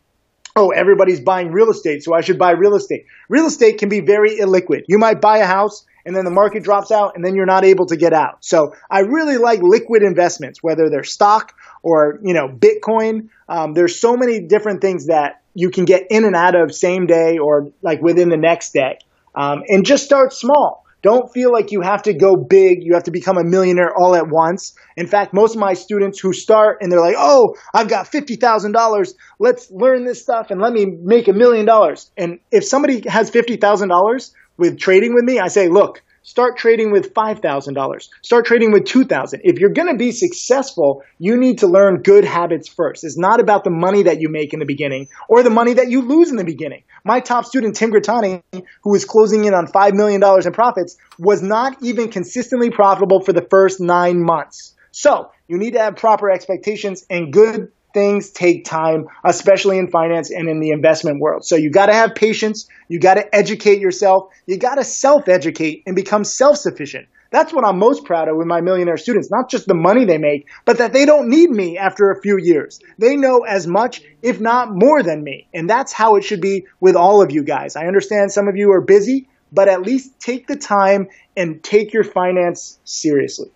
Speaker 3: oh, everybody's buying real estate, so I should buy real estate. Real estate can be very illiquid. You might buy a house and then the market drops out and then you're not able to get out. So I really like liquid investments, whether they're stock or, you know, Bitcoin. Um, there's so many different things that you can get in and out of same day or like within the next day. Um, and just start small. Don't feel like you have to go big. You have to become a millionaire all at once. In fact, most of my students who start and they're like, oh, I've got $50,000. Let's learn this stuff and let me make a million dollars. And if somebody has $50,000 with trading with me, I say, look, start trading with $5,000. Start trading with 2000. If you're going to be successful, you need to learn good habits first. It's not about the money that you make in the beginning or the money that you lose in the beginning. My top student, Tim Grittani, who was closing in on $5 million in profits, was not even consistently profitable for the first nine months. So you need to have proper expectations and good things take time, especially in finance and in the investment world. So you got to have patience. You got to educate yourself. You got to self educate and become self sufficient. That's what I'm most proud of with my millionaire students, not just the money they make, but that they don't need me after a few years. They know as much, if not more than me. And that's how it should be with all of you guys. I understand some of you are busy, but at least take the time and take your finance seriously.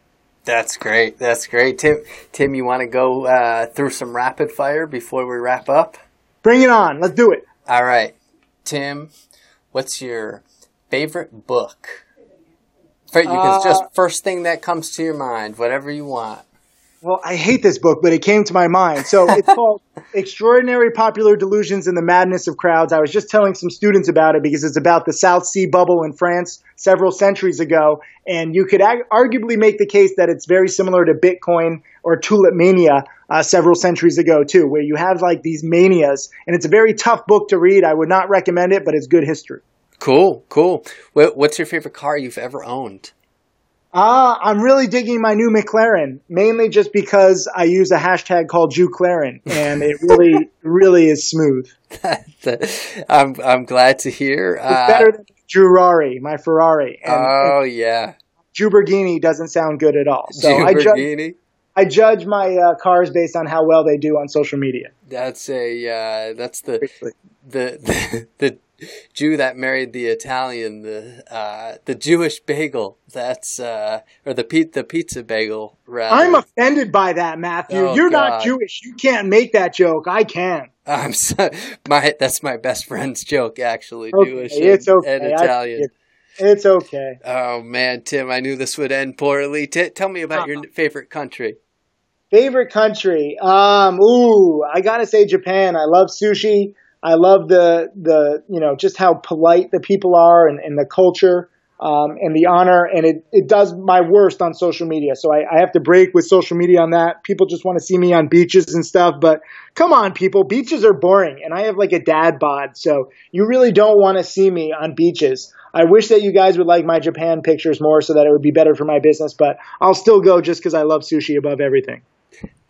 Speaker 2: That's great. That's great. Tim, Tim, you want to go uh, through some rapid fire before we wrap up?
Speaker 3: Bring it on. Let's do it.
Speaker 2: All right. Tim, what's your favorite book? You can uh, just first thing that comes to your mind, whatever you want.
Speaker 3: Well, I hate this book, but it came to my mind. So it's called Extraordinary Popular Delusions and the Madness of Crowds. I was just telling some students about it because it's about the South Sea bubble in France several centuries ago. And you could ag- arguably make the case that it's very similar to Bitcoin or tulip mania uh, several centuries ago, too, where you have like these manias. And it's a very tough book to read. I would not recommend it, but it's good history.
Speaker 2: Cool, cool. What's your favorite car you've ever owned?
Speaker 3: Ah, uh, I'm really digging my new McLaren, mainly just because I use a hashtag called JewClaren, and it really, really is smooth.
Speaker 2: I'm I'm glad to hear.
Speaker 3: It's uh, better than Drurari, my Ferrari.
Speaker 2: And, oh and yeah,
Speaker 3: Juberghini doesn't sound good at all. So I judge, I judge my uh, cars based on how well they do on social media.
Speaker 2: That's a uh, that's the, the the the Jew that married the Italian, the uh, the Jewish bagel. That's uh, or the pe- the pizza bagel. Rather.
Speaker 3: I'm offended by that, Matthew. Oh, You're God. not Jewish. You can't make that joke. I can.
Speaker 2: I'm so, my that's my best friend's joke. Actually, okay, Jewish it's and, okay. and Italian.
Speaker 3: it's okay.
Speaker 2: Oh man, Tim, I knew this would end poorly. T- tell me about uh-huh. your favorite country.
Speaker 3: Favorite country? Um, ooh, I gotta say Japan. I love sushi. I love the the you know just how polite the people are and, and the culture um, and the honor, and it it does my worst on social media. So I, I have to break with social media on that. People just want to see me on beaches and stuff, but come on, people, beaches are boring, and I have like a dad bod, so you really don't want to see me on beaches. I wish that you guys would like my Japan pictures more, so that it would be better for my business. But I'll still go just because I love sushi above everything.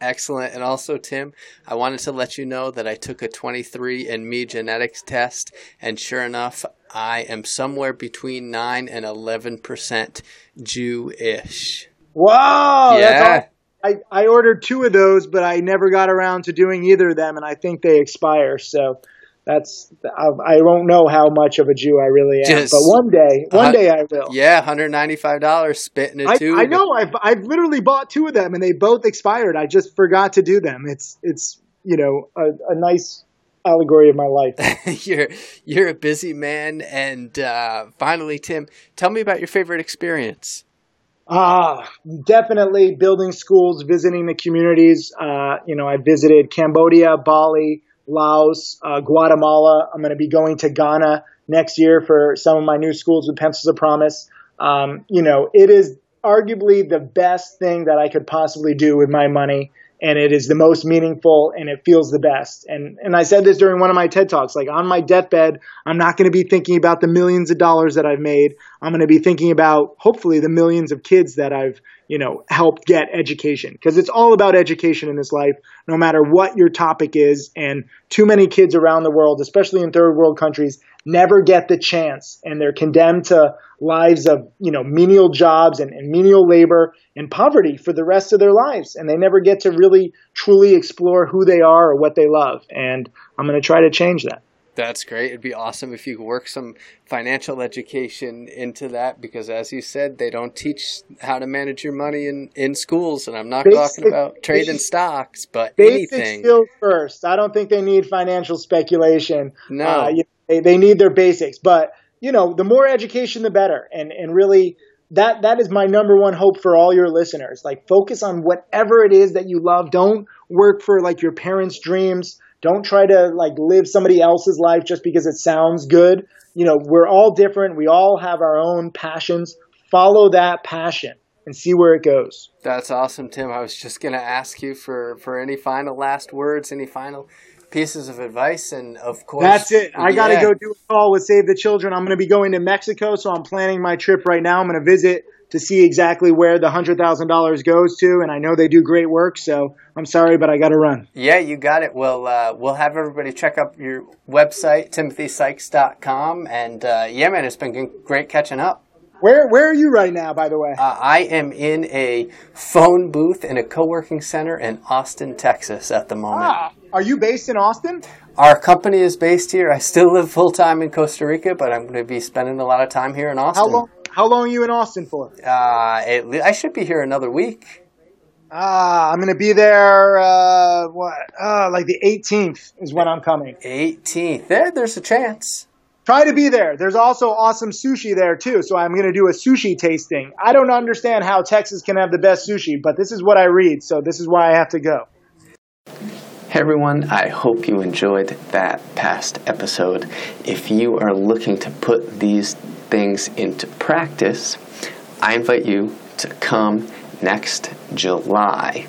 Speaker 2: Excellent. And also, Tim, I wanted to let you know that I took a 23andMe genetics test, and sure enough, I am somewhere between 9 and 11% Jewish.
Speaker 3: Wow! Yeah. I, I ordered two of those, but I never got around to doing either of them, and I think they expire. So that's I, won't know how much of a Jew I really am, Just, but one day, one uh, day I will.
Speaker 2: Yeah, hundred ninety five dollars spitting a tube.
Speaker 3: I know. I've I've literally bought two of them, and they both expired. I just forgot to do them. It's it's you know a, a nice allegory of my life.
Speaker 2: you're you're a busy man, and uh, finally, Tim, tell me about your favorite experience.
Speaker 3: Ah, uh, definitely building schools, visiting the communities. Uh, you know, I visited Cambodia, Bali. Laos, uh, Guatemala. I'm going to be going to Ghana next year for some of my new schools with Pencils of Promise. Um, you know, it is arguably the best thing that I could possibly do with my money. And it is the most meaningful and it feels the best. And, and I said this during one of my TED Talks, like on my deathbed, I'm not going to be thinking about the millions of dollars that I've made. I'm going to be thinking about hopefully the millions of kids that I've, you know, help get education because it's all about education in this life, no matter what your topic is. And too many kids around the world, especially in third world countries, never get the chance and they're condemned to lives of, you know, menial jobs and, and menial labor and poverty for the rest of their lives. And they never get to really truly explore who they are or what they love. And I'm going to try to change that.
Speaker 2: That's great. It'd be awesome if you could work some financial education into that because, as you said, they don't teach how to manage your money in, in schools. And I'm not talking about trading stocks, but anything.
Speaker 3: skills first. I don't think they need financial speculation.
Speaker 2: No, uh,
Speaker 3: they, they need their basics. But you know, the more education, the better. And and really, that that is my number one hope for all your listeners. Like, focus on whatever it is that you love. Don't work for like your parents' dreams don't try to like live somebody else's life just because it sounds good. You know, we're all different. We all have our own passions. follow that passion and see where it goes.
Speaker 2: That's awesome, Tim. I was just going to ask you for, for any final last words, any final pieces of advice, and of course,
Speaker 3: that's it. I got to
Speaker 2: yeah.
Speaker 3: go do a call with Save the Children. I'm going to be going to Mexico, so I'm planning my trip right now. I'm going to visit to see exactly where the hundred thousand dollars goes to, and I know they do great work. So I'm sorry, but I got to run.
Speaker 2: Yeah, you got it. Well, uh, we'll have everybody check out your website, timothysykes.com, and uh, yeah, man, it's been great catching up.
Speaker 3: Where where are you right now, by the way?
Speaker 2: Uh, I am in a phone booth in a co-working center in Austin, Texas at the moment.
Speaker 3: Ah, are you based in Austin?
Speaker 2: Our company is based here. I still live full time in Costa Rica, but I'm going to be spending a lot of time here in Austin.
Speaker 3: How long? How long are you in Austin for?
Speaker 2: Uh, it, I should be here another week.
Speaker 3: Ah, I'm going to be there. Uh, what? Uh, like the 18th is when I'm coming.
Speaker 2: 18th. There, there's a chance.
Speaker 3: Try to be there. There's also awesome sushi there too, so I'm going to do a sushi tasting. I don't understand how Texas can have the best sushi, but this is what I read, so this is why I have to go.
Speaker 2: Hey everyone, I hope you enjoyed that past episode. If you are looking to put these things into practice, I invite you to come next July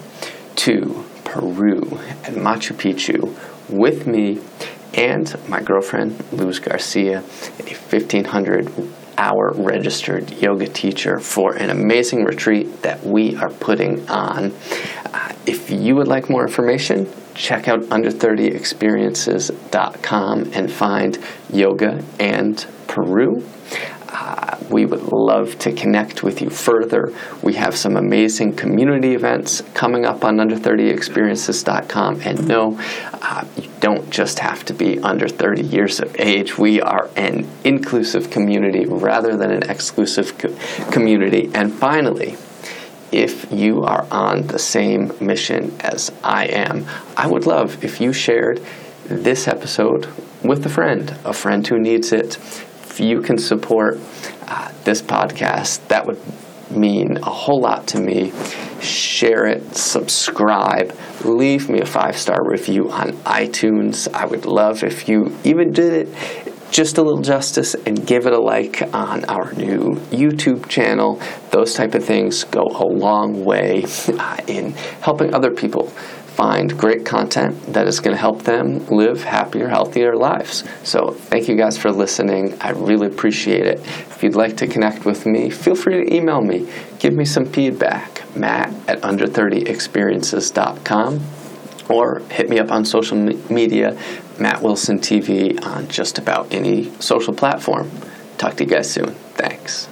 Speaker 2: to Peru and Machu Picchu with me and my girlfriend, Luz Garcia, a 1500 hour registered yoga teacher for an amazing retreat that we are putting on. Uh, if you would like more information, check out under30experiences.com and find yoga and Peru. Uh, we would love to connect with you further. We have some amazing community events coming up on under30experiences.com. And no, uh, you don't just have to be under 30 years of age. We are an inclusive community rather than an exclusive co- community. And finally, if you are on the same mission as I am, I would love if you shared this episode with a friend, a friend who needs it. If you can support uh, this podcast, that would mean a whole lot to me. Share it, subscribe, leave me a five star review on iTunes. I would love if you even did it just a little justice and give it a like on our new YouTube channel. Those type of things go a long way uh, in helping other people find great content that is going to help them live happier, healthier lives. So, thank you guys for listening. I really appreciate it. If you'd like to connect with me, feel free to email me. Give me some feedback. Matt at under30experiences.com or hit me up on social media, Matt Wilson TV, on just about any social platform. Talk to you guys soon. Thanks.